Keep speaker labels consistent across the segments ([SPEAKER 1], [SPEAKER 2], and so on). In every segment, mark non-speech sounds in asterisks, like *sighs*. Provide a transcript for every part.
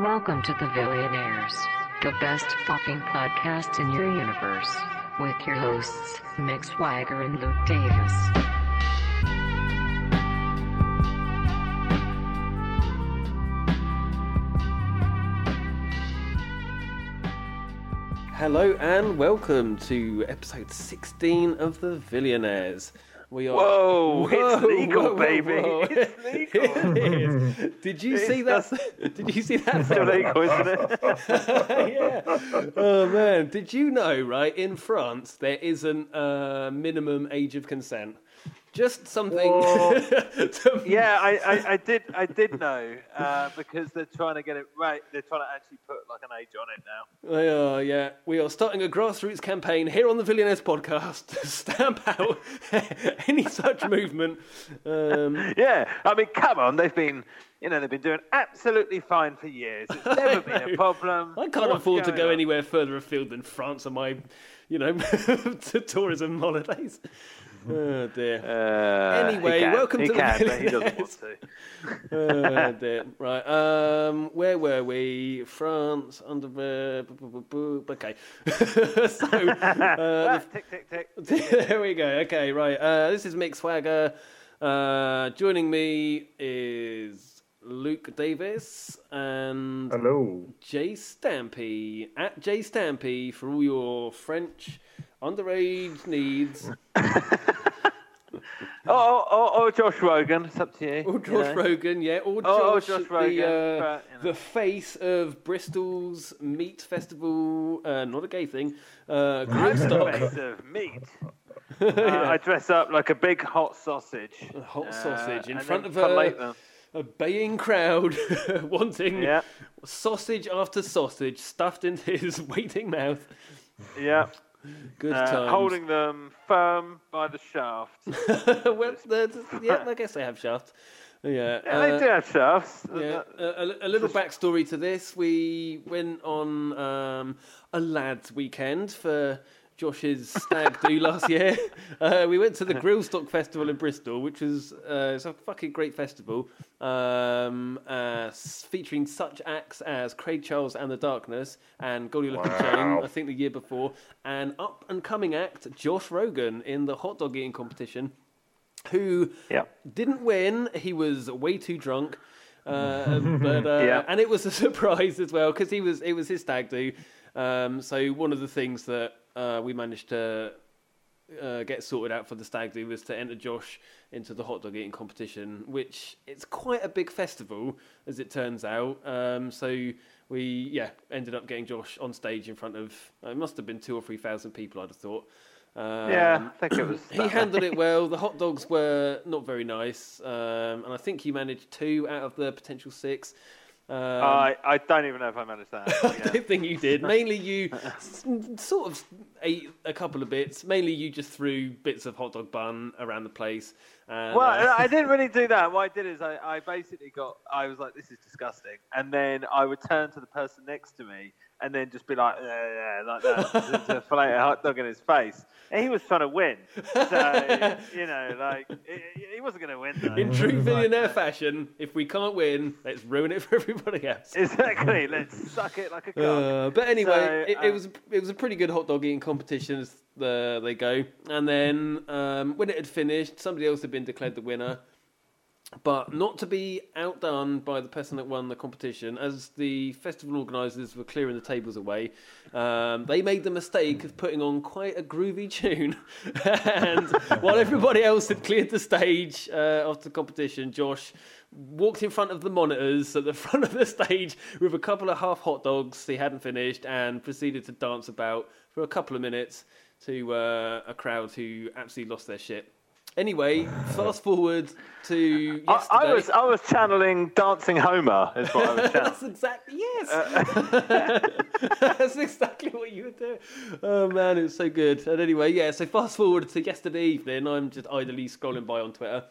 [SPEAKER 1] Welcome to the Villianaires, the best fucking podcast in your universe, with your hosts, Mick Swagger and Luke Davis.
[SPEAKER 2] Hello and welcome to episode 16 of the Villianaires. We are.
[SPEAKER 3] Whoa, it's *laughs* legal,
[SPEAKER 2] whoa, whoa,
[SPEAKER 3] baby.
[SPEAKER 2] whoa.
[SPEAKER 3] It's. *laughs*
[SPEAKER 2] It is. *laughs* Did you see that? Did you see that?
[SPEAKER 3] Still legal, isn't it? *laughs*
[SPEAKER 2] yeah. Oh man, did you know? Right in France, there isn't a uh, minimum age of consent. Just something. *laughs*
[SPEAKER 3] Yeah, I, I, I did I did know uh, because they're trying to get it right. They're trying to actually put like an age on it now.
[SPEAKER 2] We are, yeah. We are starting a grassroots campaign here on the Villianaires podcast to stamp out *laughs* any such movement. Um,
[SPEAKER 3] Yeah, I mean, come on, they've been you know they've been doing absolutely fine for years. It's *laughs* never been a problem.
[SPEAKER 2] I can't
[SPEAKER 3] What's
[SPEAKER 2] afford to go
[SPEAKER 3] on?
[SPEAKER 2] anywhere further afield than France on my, you know, to tourism holidays. *laughs* Oh dear.
[SPEAKER 3] Uh,
[SPEAKER 2] Anyway,
[SPEAKER 3] he can,
[SPEAKER 2] welcome
[SPEAKER 3] he
[SPEAKER 2] to the
[SPEAKER 3] can, but he doesn't want to. *laughs*
[SPEAKER 2] oh dear. Right. Um, where were we? France under. Bu- okay. *laughs* so. Uh,
[SPEAKER 3] tick tick tick.
[SPEAKER 2] there we go. Okay, right. Uh, this is Mick Swagger. Uh, joining me is Luke Davis and
[SPEAKER 4] Hello.
[SPEAKER 2] Jay Stampy at Jay Stampy for all your French underage needs.
[SPEAKER 3] Oh, oh, oh, oh, Josh Rogan, it's up to you.
[SPEAKER 2] Or
[SPEAKER 3] you
[SPEAKER 2] Josh
[SPEAKER 3] know.
[SPEAKER 2] Rogan, yeah. Or Josh,
[SPEAKER 3] Oh, oh, Josh Rogan,
[SPEAKER 2] the, uh,
[SPEAKER 3] but, you know.
[SPEAKER 2] the face of Bristol's meat festival. Uh, not a gay thing. Uh. *laughs*
[SPEAKER 3] Face of meat. *laughs* Uh, I dress up like a big hot sausage.
[SPEAKER 2] A hot
[SPEAKER 3] uh,
[SPEAKER 2] sausage in front of a, a baying crowd *laughs* wanting
[SPEAKER 3] Yeah,
[SPEAKER 2] sausage after sausage stuffed into his waiting mouth.
[SPEAKER 3] yeah. *laughs*
[SPEAKER 2] Good
[SPEAKER 3] Uh,
[SPEAKER 2] times.
[SPEAKER 3] holding them firm by the shaft. *laughs*
[SPEAKER 2] well, yeah, I guess they have shafts. Yeah,
[SPEAKER 3] Yeah,
[SPEAKER 2] uh,
[SPEAKER 3] they do have shafts.
[SPEAKER 2] Yeah, a, a- a little backstory to this. We went on um, a lads' weekend for Josh's stag do last year. *laughs* Uh, we went to the Grillstock Festival in Bristol, which was uh, it's a fucking great festival, um, uh, featuring such acts as Craig Charles and the Darkness and Goldie Lookin Chain, I think the year before, and up and coming act Josh Rogan in the hot dog eating competition who
[SPEAKER 3] Yeah.
[SPEAKER 2] didn't win. He was way too drunk. Uh, *laughs* but uh,
[SPEAKER 3] Yeah.
[SPEAKER 2] and it was a *laughs* surprise as well because he was it was his stag do. Um, so one of the things that uh, we managed to uh, get sorted out for the stag do was to enter Josh into the hot dog eating competition, which it's quite a big festival as it turns out. Um, so we yeah ended up getting Josh on stage in front of it must have been two or three thousand people. I'd have thought. Um,
[SPEAKER 3] Yeah, I think it was. *clears throat*
[SPEAKER 2] he handled it well. The *laughs* hot dogs were not very nice, um, and I think he managed two out of the potential six. Um,
[SPEAKER 3] I, I don't even know if I managed that. *laughs*
[SPEAKER 2] I
[SPEAKER 3] Yeah.
[SPEAKER 2] don't think you did. Mainly you *laughs* sort of ate a couple of bits. Mainly you just threw bits of hot dog bun around the place. And,
[SPEAKER 3] Well,
[SPEAKER 2] uh,
[SPEAKER 3] I didn't really do that. *laughs* What I did is I, I basically got, I was like, this is disgusting. And then I would turn to the person next to me and then just be like, yeah, yeah, like that, to, *laughs* to fillet a hot dog in his face. And he was trying to win. So, *laughs* you know, like, he, wasn't going to win. Though.
[SPEAKER 2] in true billionaire fashion, if we can't win, let's ruin it for everybody else.
[SPEAKER 3] Exactly. Let's suck it like a cock.
[SPEAKER 2] Uh, but anyway,
[SPEAKER 3] So,
[SPEAKER 2] it, it
[SPEAKER 3] um,
[SPEAKER 2] was it was a pretty good hot dog eating competition as the, they go. And then um, when it had finished, somebody else had been declared the winner. But not to be outdone by the person that won the competition, as the festival organisers were clearing the tables away, um, they made the mistake of putting on quite a groovy tune. *laughs* and while everybody else had cleared the stage uh, after the competition, Josh walked in front of the monitors at the *laughs* front of the stage with a couple of half hot dogs he hadn't finished and proceeded to dance about for a couple of minutes to uh, a crowd who absolutely lost their shit. Anyway, fast forward to
[SPEAKER 3] I,
[SPEAKER 2] yesterday.
[SPEAKER 3] I was I was channeling Dancing Homer, is what I was *laughs* channeling.
[SPEAKER 2] That's exactly yes.
[SPEAKER 3] Uh, *laughs*
[SPEAKER 2] That's exactly what you were doing. Oh man, it was so good. And anyway, yeah. So fast forward to yesterday evening. I'm just idly scrolling by on Twitter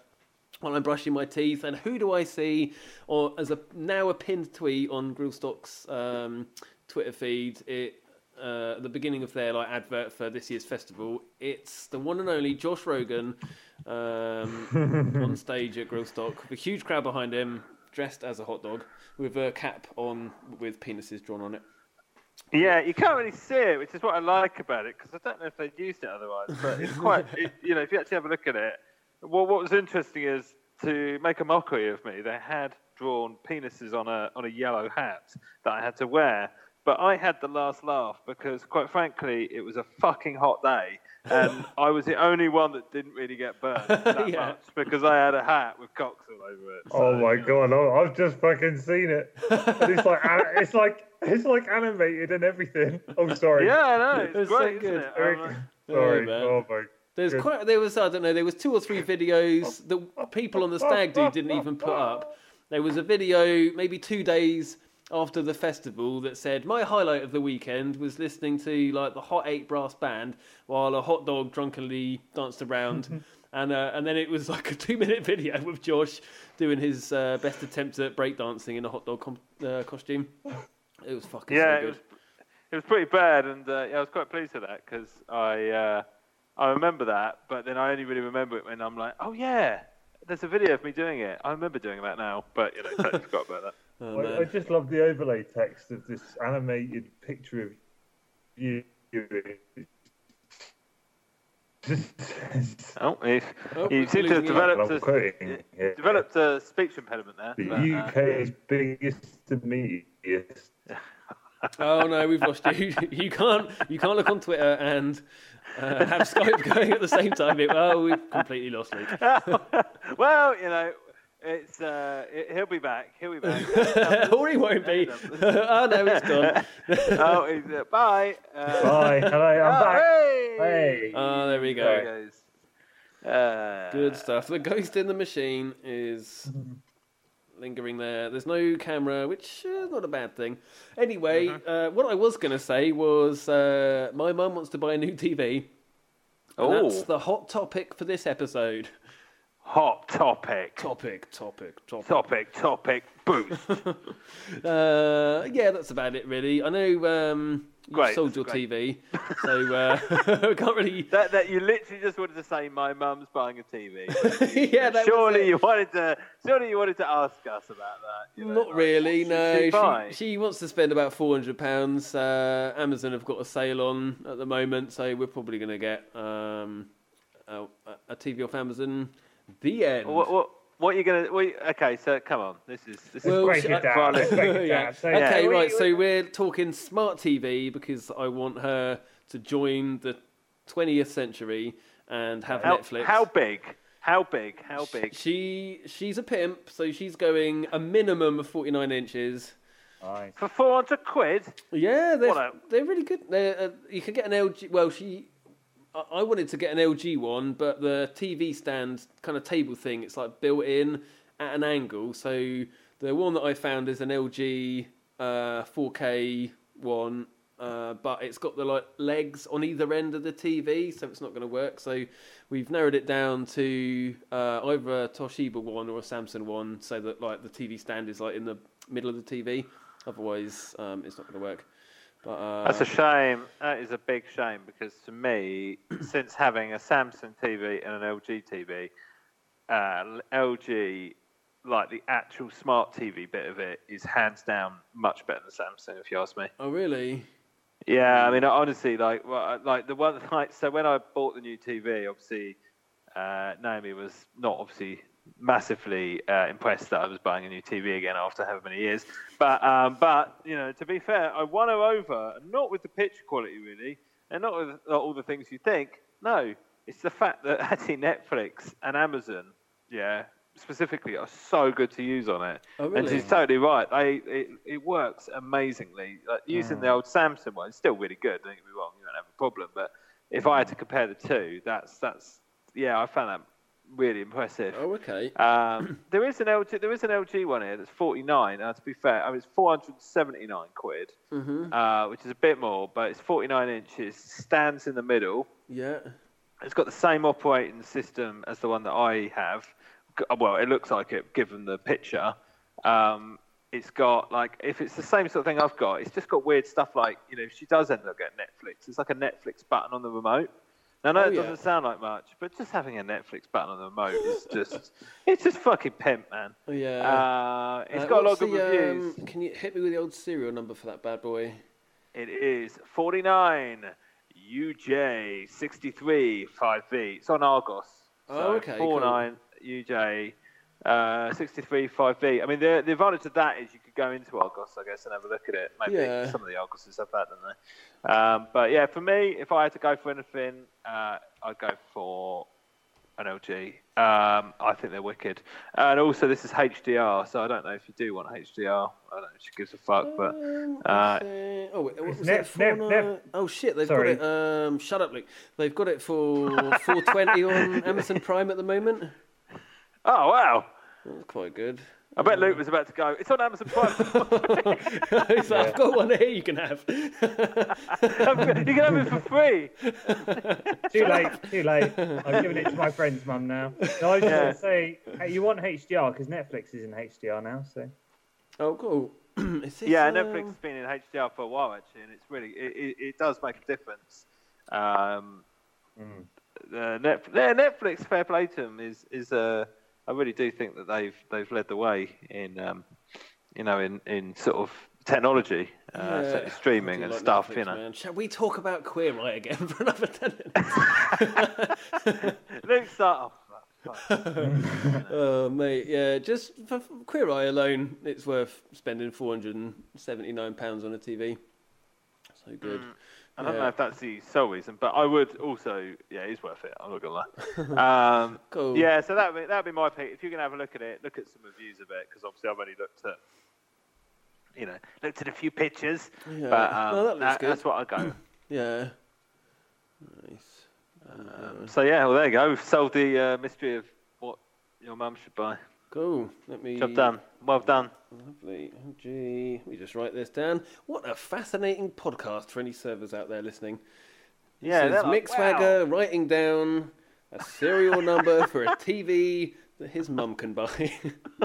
[SPEAKER 2] while I'm brushing my teeth, and who do I see? Or as a now a pinned tweet on Grillstock's um, Twitter feed. It uh, the beginning of their like advert for this year's festival. It's the one and only Josh Rogan um, *laughs* on stage at Grillstock with a huge crowd behind him, dressed as a hot dog with a cap on with penises drawn on it.
[SPEAKER 3] Yeah, you can't really see it, which is what I like about it because I don't know if they'd used it otherwise. But it's quite, *laughs* it, you know, if you actually have a look at it, well, what was interesting is to make a mockery of me, they had drawn penises on a on a yellow hat that I had to wear. But I had the last laugh because, quite frankly, it was a fucking hot day, and I was the only one that didn't really get burned *laughs* that
[SPEAKER 2] Yeah.
[SPEAKER 3] much because I had a hat with cocks all over it.
[SPEAKER 4] Oh my god! oh, I've just fucking seen it. And it's like it's like it's like animated and everything. I'm oh, sorry.
[SPEAKER 3] Yeah, I know. It's,
[SPEAKER 2] It's so
[SPEAKER 3] great,
[SPEAKER 2] good.
[SPEAKER 3] isn't it?
[SPEAKER 4] Eric,
[SPEAKER 3] like-
[SPEAKER 4] sorry.
[SPEAKER 2] Oh man.
[SPEAKER 4] Oh my.
[SPEAKER 2] There's
[SPEAKER 4] Good.
[SPEAKER 2] quite there was I don't know there was two or three videos that people on the stag do didn't even put up. There was a video maybe two days after the festival that said my highlight of the weekend was listening to like the Hot Eight brass band while a hot dog drunkenly danced around. *laughs* And, uh, and then it was *laughs* like a two minute video with Josh doing his uh, best attempt at breakdancing in a hot dog com- uh, costume. It was fucking
[SPEAKER 3] yeah,
[SPEAKER 2] so
[SPEAKER 3] it was it was pretty bad, and uh, yeah, I was quite pleased with that because I uh, I remember that, but then I only really remember it when I'm like, oh yeah, there's a video of me doing it. I remember doing that now, but you know, totally *laughs* forgot about that.
[SPEAKER 2] Oh,
[SPEAKER 4] I, I just love the overlay text of this animated picture of you.
[SPEAKER 3] Oh, *laughs* you,
[SPEAKER 2] Oh,
[SPEAKER 3] you seem to have developed
[SPEAKER 4] I'm
[SPEAKER 3] a,
[SPEAKER 4] quoting here.
[SPEAKER 3] developed a speech impediment there.
[SPEAKER 4] the
[SPEAKER 3] but, uh,
[SPEAKER 4] UK's biggest to meatiest. *laughs*
[SPEAKER 2] Oh no, we've lost you. *laughs* You can't. You can't look on Twitter and uh, have Skype going at the same time. Oh, we've completely lost Luke.
[SPEAKER 3] well, you know, it's uh, it, he'll be back. He'll be back. *laughs*
[SPEAKER 2] or he won't be. *laughs* oh no, he's gone. *laughs*
[SPEAKER 3] oh, he's, uh, bye. Uh,
[SPEAKER 4] Bye. Hello. I'm
[SPEAKER 3] oh,
[SPEAKER 4] back.
[SPEAKER 3] Hey.
[SPEAKER 4] Hey.
[SPEAKER 2] Oh, there we
[SPEAKER 3] There he
[SPEAKER 2] go.
[SPEAKER 3] goes. Uh,
[SPEAKER 2] Good stuff. The ghost in the machine is lingering there. There's no camera, which uh, not a bad thing. Anyway, uh, what I was going to say was uh, my mum wants to buy a new TV.
[SPEAKER 3] Oh.
[SPEAKER 2] that's the hot topic for this episode.
[SPEAKER 3] Hot topic.
[SPEAKER 2] Topic, topic, topic.
[SPEAKER 3] Topic, topic, boost. *laughs*
[SPEAKER 2] Uh, yeah, that's about it, really. I know um, you
[SPEAKER 3] Great,
[SPEAKER 2] sold your
[SPEAKER 3] that's
[SPEAKER 2] TV, so uh, *laughs* I can't really.
[SPEAKER 3] that, that you literally just wanted to say, my mum's buying a TV. *laughs*
[SPEAKER 2] yeah, that
[SPEAKER 3] surely you wanted to. Surely you wanted to ask us about that. you know,
[SPEAKER 2] Not
[SPEAKER 3] like,
[SPEAKER 2] really. No,
[SPEAKER 3] should
[SPEAKER 2] she, she wants to spend about four hundred pounds. Uh, Amazon have got a sale on at the moment, so we're probably going to get um, a, a TV off Amazon. The end.
[SPEAKER 3] What, what, what are you gonna? What, okay, so come on. This is this
[SPEAKER 2] Well,
[SPEAKER 3] is
[SPEAKER 4] Break
[SPEAKER 2] sh- *laughs*
[SPEAKER 4] it down. Break it
[SPEAKER 2] yeah.
[SPEAKER 4] down. So,
[SPEAKER 2] Okay,
[SPEAKER 3] Yeah.
[SPEAKER 2] right. So we're talking smart TV because I want her to join the 20th century and have
[SPEAKER 3] how,
[SPEAKER 2] Netflix.
[SPEAKER 3] how big? How big? How big?
[SPEAKER 2] She she's a pimp, so she's going a minimum of 49 inches.
[SPEAKER 4] Nice.
[SPEAKER 3] For four hundred quid?
[SPEAKER 2] Yeah, they're,
[SPEAKER 3] a-
[SPEAKER 2] they're really good. They're, uh, you can get an LG. Well, she. I- wanted to get an LG one, but the TV stand kind of table thing, it's like built in at an angle. So the one that I found is an LG uh, 4K one, uh, but it's got the like legs on either end of the TV, so it's not going to work. So we've narrowed it down to uh, either a Toshiba one or a Samsung one, so that like the TV stand is like in the middle of the TV. Otherwise, um, it's not going to work. But uh,
[SPEAKER 3] That's a shame. That is a big shame because to me, *clears throat* since having a Samsung TV and an LG TV, uh, LG, like the actual smart TV bit of it, is hands down much better than Samsung. If you ask me.
[SPEAKER 2] oh really?
[SPEAKER 3] Yeah, I mean, honestly, like, well, like the one, *laughs* like, so when I bought the new TV, obviously, uh, Naomi was not obviously massively uh, impressed that I was buying a new TV again after however many years. But, um, but you know, to be fair, I won her over, not with the picture quality really, and not with uh, all the things you think. No, it's the fact that *laughs* actually Netflix and Amazon, yeah, specifically, are so good to use on it.
[SPEAKER 2] Oh really?
[SPEAKER 3] And she's totally right. They it, it works amazingly. Like using the old Samsung one, it's still really good. Don't get me wrong, you don't have a problem. But if I had to compare the two, that's that's yeah, I found that really impressive.
[SPEAKER 2] oh okay.
[SPEAKER 3] Um, *clears throat* there is an LG, there is an LG one here that's 49. Now, to be fair, I mean, it's 479 quid,
[SPEAKER 2] hmm
[SPEAKER 3] uh, which is a bit more, but it's 49 inches, stands in the middle.
[SPEAKER 2] Yeah.
[SPEAKER 3] It's got the same operating system as the one that I have. Well, it looks like it, given the picture. Um, it's got like if it's the same sort of thing I've got, it's just got weird stuff like you know if she does end up getting Netflix, it's like a Netflix button on the remote. I know
[SPEAKER 2] Oh,
[SPEAKER 3] it doesn't sound like much, but just having a Netflix button on the remote is *laughs* just it's just fucking pimp, man.
[SPEAKER 2] Yeah.
[SPEAKER 3] Uh, it's
[SPEAKER 2] Uh,
[SPEAKER 3] got a lot of good
[SPEAKER 2] the,
[SPEAKER 3] reviews.
[SPEAKER 2] Um, can you hit me with the old serial number for that bad boy?
[SPEAKER 3] It is 49 UJ 63 5V. It's on Argos.
[SPEAKER 2] Oh,
[SPEAKER 3] So
[SPEAKER 2] okay, cool.
[SPEAKER 3] 49 UJ uh, 63 5V. I mean, the, the advantage of that is you could go into Argos, I guess, and have a look at it. Maybe
[SPEAKER 2] Yeah.
[SPEAKER 3] some of the Argoses have that, don't they? Um, but yeah, for me, if I had to go for anything, uh, I'd go for an LG. Um, I think they're wicked. And also, this is HDR, so I don't know if you do want HDR. I don't know if she gives a fuck, but.
[SPEAKER 2] Um,
[SPEAKER 3] Uh,
[SPEAKER 2] oh, wait, what was
[SPEAKER 4] It's
[SPEAKER 2] that?
[SPEAKER 4] Nev- Nev-
[SPEAKER 2] Four
[SPEAKER 4] Nev-
[SPEAKER 2] nine- Oh shit, they've
[SPEAKER 4] Sorry.
[SPEAKER 2] got it. Um, shut up, Luke. They've got it for four twenty on *laughs* Amazon Prime at the moment.
[SPEAKER 3] Oh, wow.
[SPEAKER 2] That's quite good.
[SPEAKER 3] I bet Luke was about to go. It's on Amazon Prime. *laughs* *laughs*
[SPEAKER 2] He's like, I've got one here you can have. *laughs*
[SPEAKER 3] you can have it for free.
[SPEAKER 4] Too late, too late. I'm giving it to my friend's mum now. No, I was
[SPEAKER 3] Yeah.
[SPEAKER 4] going to say, hey, you want HDR because Netflix is in HDR now. So
[SPEAKER 2] oh, cool. *clears throat* Is this,
[SPEAKER 3] Yeah,
[SPEAKER 2] um,
[SPEAKER 3] Netflix has been in HDR for a while actually, and it's really it, it, it does make a difference. Um,
[SPEAKER 4] Mm.
[SPEAKER 3] the Net, yeah, Netflix, fair play to them, is is uh, I really do think that they've they've led the way in um, you know in, in sort of technology, uh,
[SPEAKER 2] yeah,
[SPEAKER 3] streaming and
[SPEAKER 2] like
[SPEAKER 3] stuff.
[SPEAKER 2] Netflix,
[SPEAKER 3] you know,
[SPEAKER 2] man. Shall we talk about Queer Eye again for another ten minutes?
[SPEAKER 3] Luke, start off.
[SPEAKER 2] Oh, mate, yeah, just for Queer Eye alone, it's worth spending four hundred and seventy-nine pounds on a TV. So good.
[SPEAKER 3] I don't
[SPEAKER 2] Yeah.
[SPEAKER 3] know if that's the sole reason, but I would also, yeah, it's worth it. I'm not gonna lie. *laughs* Um,
[SPEAKER 2] Cool.
[SPEAKER 3] Yeah, so that would that'd be my pick. If you're gonna have a look at it, look at some reviews of it because obviously I've only looked at, you know, looked at a few pictures.
[SPEAKER 2] Yeah.
[SPEAKER 3] But um,
[SPEAKER 2] No, that looks
[SPEAKER 3] that-
[SPEAKER 2] good.
[SPEAKER 3] that's what I go. *clears throat*
[SPEAKER 2] Yeah. Nice.
[SPEAKER 3] um, so yeah, well there you go. We've solved the uh, mystery of what your mum should buy.
[SPEAKER 2] Cool. Let me.
[SPEAKER 3] Job done. Well done.
[SPEAKER 2] Lovely. Oh, gee. Let me just write this down. What a fascinating podcast for any servers out there listening.
[SPEAKER 3] Yeah,
[SPEAKER 2] This
[SPEAKER 3] they're
[SPEAKER 2] is
[SPEAKER 3] like,
[SPEAKER 2] Mick
[SPEAKER 3] wow.
[SPEAKER 2] Swagger writing down a serial *laughs* number for a TV that his mum can buy.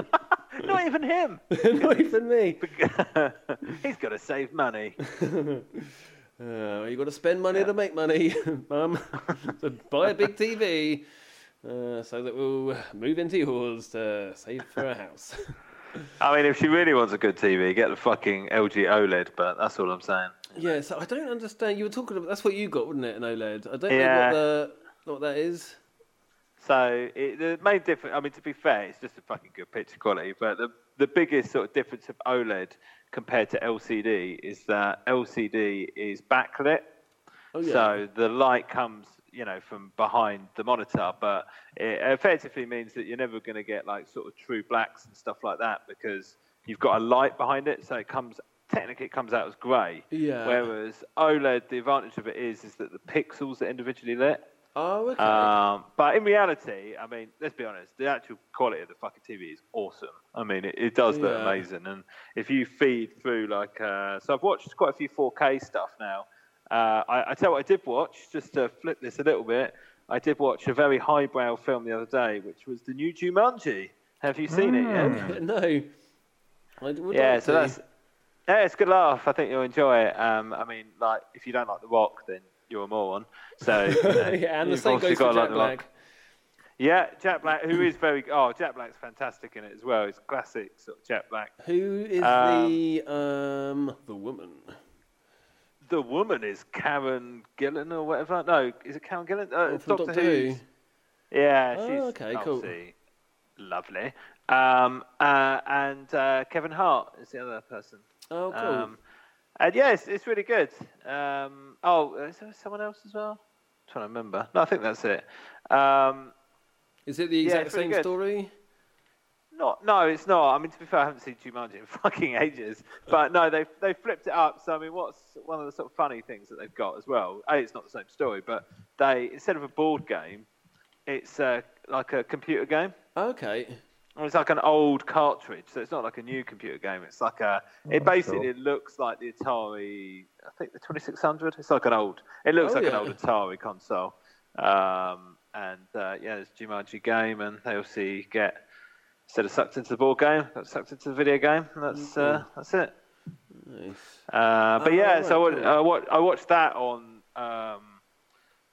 [SPEAKER 2] *laughs*
[SPEAKER 3] Not even him. *laughs*
[SPEAKER 2] Not even me.
[SPEAKER 3] He's got to save money.
[SPEAKER 2] Uh, you got to spend money to make money, mum. so buy a big TV uh, so that we'll move into yours to save for a house. *laughs*
[SPEAKER 3] I mean, if she really wants a good TV, get the fucking LG OLED. But that's all I'm saying.
[SPEAKER 2] yeah, so I don't understand. You were talking about that's what you got, wasn't it? An OLED. I don't know what the what that is.
[SPEAKER 3] So it, the main difference, I mean, to be fair, it's just a fucking good picture quality. But the the biggest sort of difference of OLED compared to LCD is that LCD is backlit,
[SPEAKER 2] Oh yeah.
[SPEAKER 3] so the light comes, you know, from behind the monitor. But it effectively means that you're never going to get like sort of true blacks and stuff like that because you've got a light behind it, so it comes technically it comes out as grey.
[SPEAKER 2] Yeah.
[SPEAKER 3] Whereas OLED, the advantage of it is is that the pixels are individually lit.
[SPEAKER 2] oh okay.
[SPEAKER 3] Um, but in reality, I mean, let's be honest, the actual quality of the fucking TV is awesome. I mean, it, it does look
[SPEAKER 2] Yeah.
[SPEAKER 3] amazing. And if you feed through, like, uh, so I've watched quite a few 4K stuff now. Uh, I, I tell you what, I did watch, just to flip this a little bit, I did watch a very highbrow film the other day, which was the new Jumanji. Have you seen it yet? *laughs*
[SPEAKER 2] no. I
[SPEAKER 3] Yeah, so that's yeah, it's a good laugh. I think you'll enjoy it. Um, I mean, like if you don't like The Rock, then you're a moron. So you *laughs* know,
[SPEAKER 2] yeah, and the same goes for Jack Black.
[SPEAKER 3] Yeah, Jack Black, who is very oh, Jack Black's fantastic in it as well. It's classic sort of Jack Black.
[SPEAKER 2] Who is
[SPEAKER 3] Um,
[SPEAKER 2] the um the woman?
[SPEAKER 3] The woman is Karen Gillan or whatever. No, is it Karen Gillan? Uh,
[SPEAKER 2] Oh,
[SPEAKER 3] Doctor,
[SPEAKER 2] Who.
[SPEAKER 3] Yeah,
[SPEAKER 2] Oh,
[SPEAKER 3] she's
[SPEAKER 2] okay, cool.
[SPEAKER 3] lovely. Um, uh, and uh, Kevin Hart is the other person.
[SPEAKER 2] Oh, cool.
[SPEAKER 3] Um, and yeah, it's, it's really good. Um, oh, is there someone else as well? I'm trying to remember. No, I think that's it. Um,
[SPEAKER 2] is it the exact
[SPEAKER 3] really
[SPEAKER 2] same story?
[SPEAKER 3] Not, no, it's not. I mean, to be fair, I haven't seen Jumanji in *laughs* fucking ages. But no, they they flipped it up. So I mean, what's one of the sort of funny things that they've got as well? A, it's not the same story, but they instead of a board game, it's uh, like a computer game.
[SPEAKER 2] Okay.
[SPEAKER 3] Well, It's like an old cartridge, so it's not like a new computer game. It's like a. It
[SPEAKER 4] Oh,
[SPEAKER 3] basically
[SPEAKER 4] cool.
[SPEAKER 3] looks like the Atari. I think the 2600. It's like an old. It looks
[SPEAKER 2] Oh,
[SPEAKER 3] like
[SPEAKER 2] yeah.
[SPEAKER 3] an old Atari console. Um, and uh, yeah, there's a Jumanji game, and they obviously get instead of sucked into the board game, got sucked into the video game. And that's uh, that's it.
[SPEAKER 2] Nice.
[SPEAKER 3] Uh, but
[SPEAKER 2] Oh,
[SPEAKER 3] yeah,
[SPEAKER 2] right,
[SPEAKER 3] so I, wa-
[SPEAKER 2] cool.
[SPEAKER 3] I, wa- I watched that on um,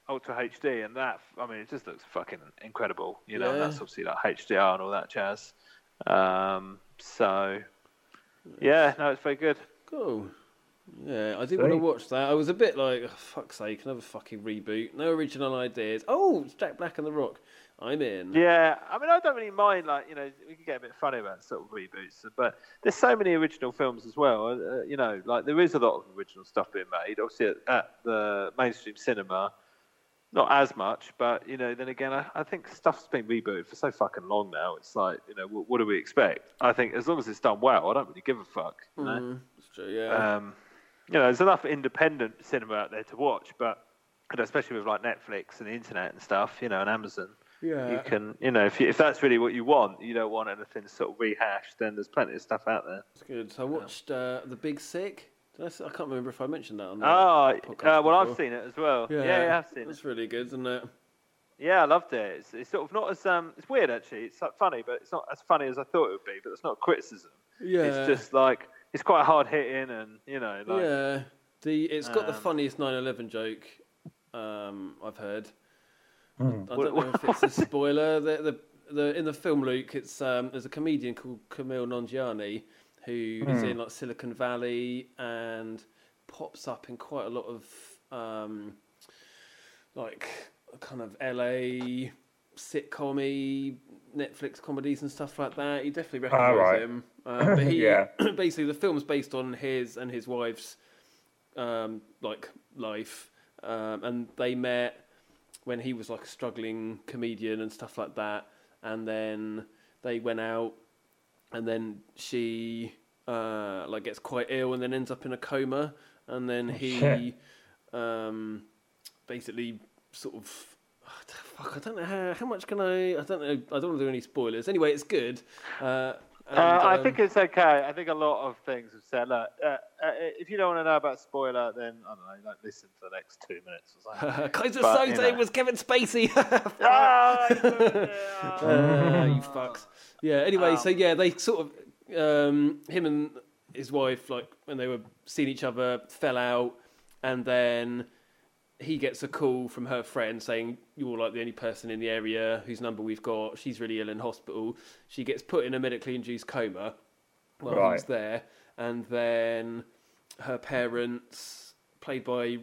[SPEAKER 3] Ultra HD, and that I mean, it just looks fucking incredible. You know,
[SPEAKER 2] Yeah.
[SPEAKER 3] that's obviously like HDR and all that jazz. Um, so yeah, no, it's very good.
[SPEAKER 2] Cool. Yeah, I did want to watch that. I was a bit like, oh, fuck's sake, another fucking reboot. No original ideas. Oh, it's Jack Black and The Rock. I'm in.
[SPEAKER 3] Yeah, I mean, I don't really mind. Like, you know, we can get a bit funny about sort of reboots, but there's so many original films as well. Uh, you know, like there is a lot of original stuff being made. Obviously, at, at the mainstream cinema, not as much, but you know, then again, I, I think stuff's been rebooted for so fucking long now. It's like, you know, what, what do we expect? I think as long as it's done well, I don't really give a fuck. You know?
[SPEAKER 2] Mm, it's true, yeah.
[SPEAKER 3] Um, you know, there's enough independent cinema out there to watch, but you know, especially with like Netflix and the internet and stuff, you know, and Amazon,
[SPEAKER 2] yeah.
[SPEAKER 3] you can, you know, if you, if that's really what you want, you don't want anything sort of rehashed, then there's plenty of stuff out there.
[SPEAKER 2] It's good. So I watched uh, The Big Sick. I, can't remember if I mentioned that on the
[SPEAKER 3] Oh,
[SPEAKER 2] podcast
[SPEAKER 3] uh, well, I've seen it as well. Yeah, yeah, I've seen it.
[SPEAKER 2] It's really good, isn't it?
[SPEAKER 3] Yeah, I loved it. It's, it's sort of not as um, it's weird actually. It's like funny, but it's not as funny as I thought it would be. But it's not criticism.
[SPEAKER 2] Yeah.
[SPEAKER 3] It's just like it's quite hard hitting, and you know, like
[SPEAKER 2] yeah. The it's got the
[SPEAKER 3] Um,
[SPEAKER 2] funniest 9/11 joke um, I've heard.
[SPEAKER 4] Hmm.
[SPEAKER 2] I don't know if it's a *laughs* spoiler. The, the the in the film Luke, it's um, there's a comedian called Kumail Nanjiani who is in like Silicon Valley and pops up in quite a lot of um, like kind of LA sitcom Netflix comedies and stuff like that. You definitely recognise
[SPEAKER 4] right.
[SPEAKER 2] him. *clears throat* Um, but he
[SPEAKER 4] Yeah. *clears throat*
[SPEAKER 2] basically the film's based on his and his wife's um, like life, um, and they met when he was like a struggling comedian and stuff like that, and then they went out, and then she uh, like gets quite ill and then ends up in a coma, and then he um, basically sort of. *sighs* Fuck, I don't know how, how much can I. I don't know. I don't want to do any spoilers. Anyway, it's good. Uh, and,
[SPEAKER 3] Uh, I
[SPEAKER 2] um,
[SPEAKER 3] think it's okay. I think a lot of things have said. Look, uh, uh, if you don't want to know about spoiler, then I don't know. Like, listen for the next two minutes or something. *laughs*
[SPEAKER 2] Kaiser
[SPEAKER 3] But, you know.
[SPEAKER 2] was Kevin Spacey. *laughs*
[SPEAKER 3] I don't know.
[SPEAKER 2] Uh, you fucks. Yeah. Anyway, so yeah, they sort of um, him and his wife, like when they were seeing each other, fell out, and then he gets a call from her friend saying you're like the only person in the area whose number we've got. She's really ill in hospital. She gets put in a medically induced coma while
[SPEAKER 4] Right.
[SPEAKER 2] he's there, and then her parents, played by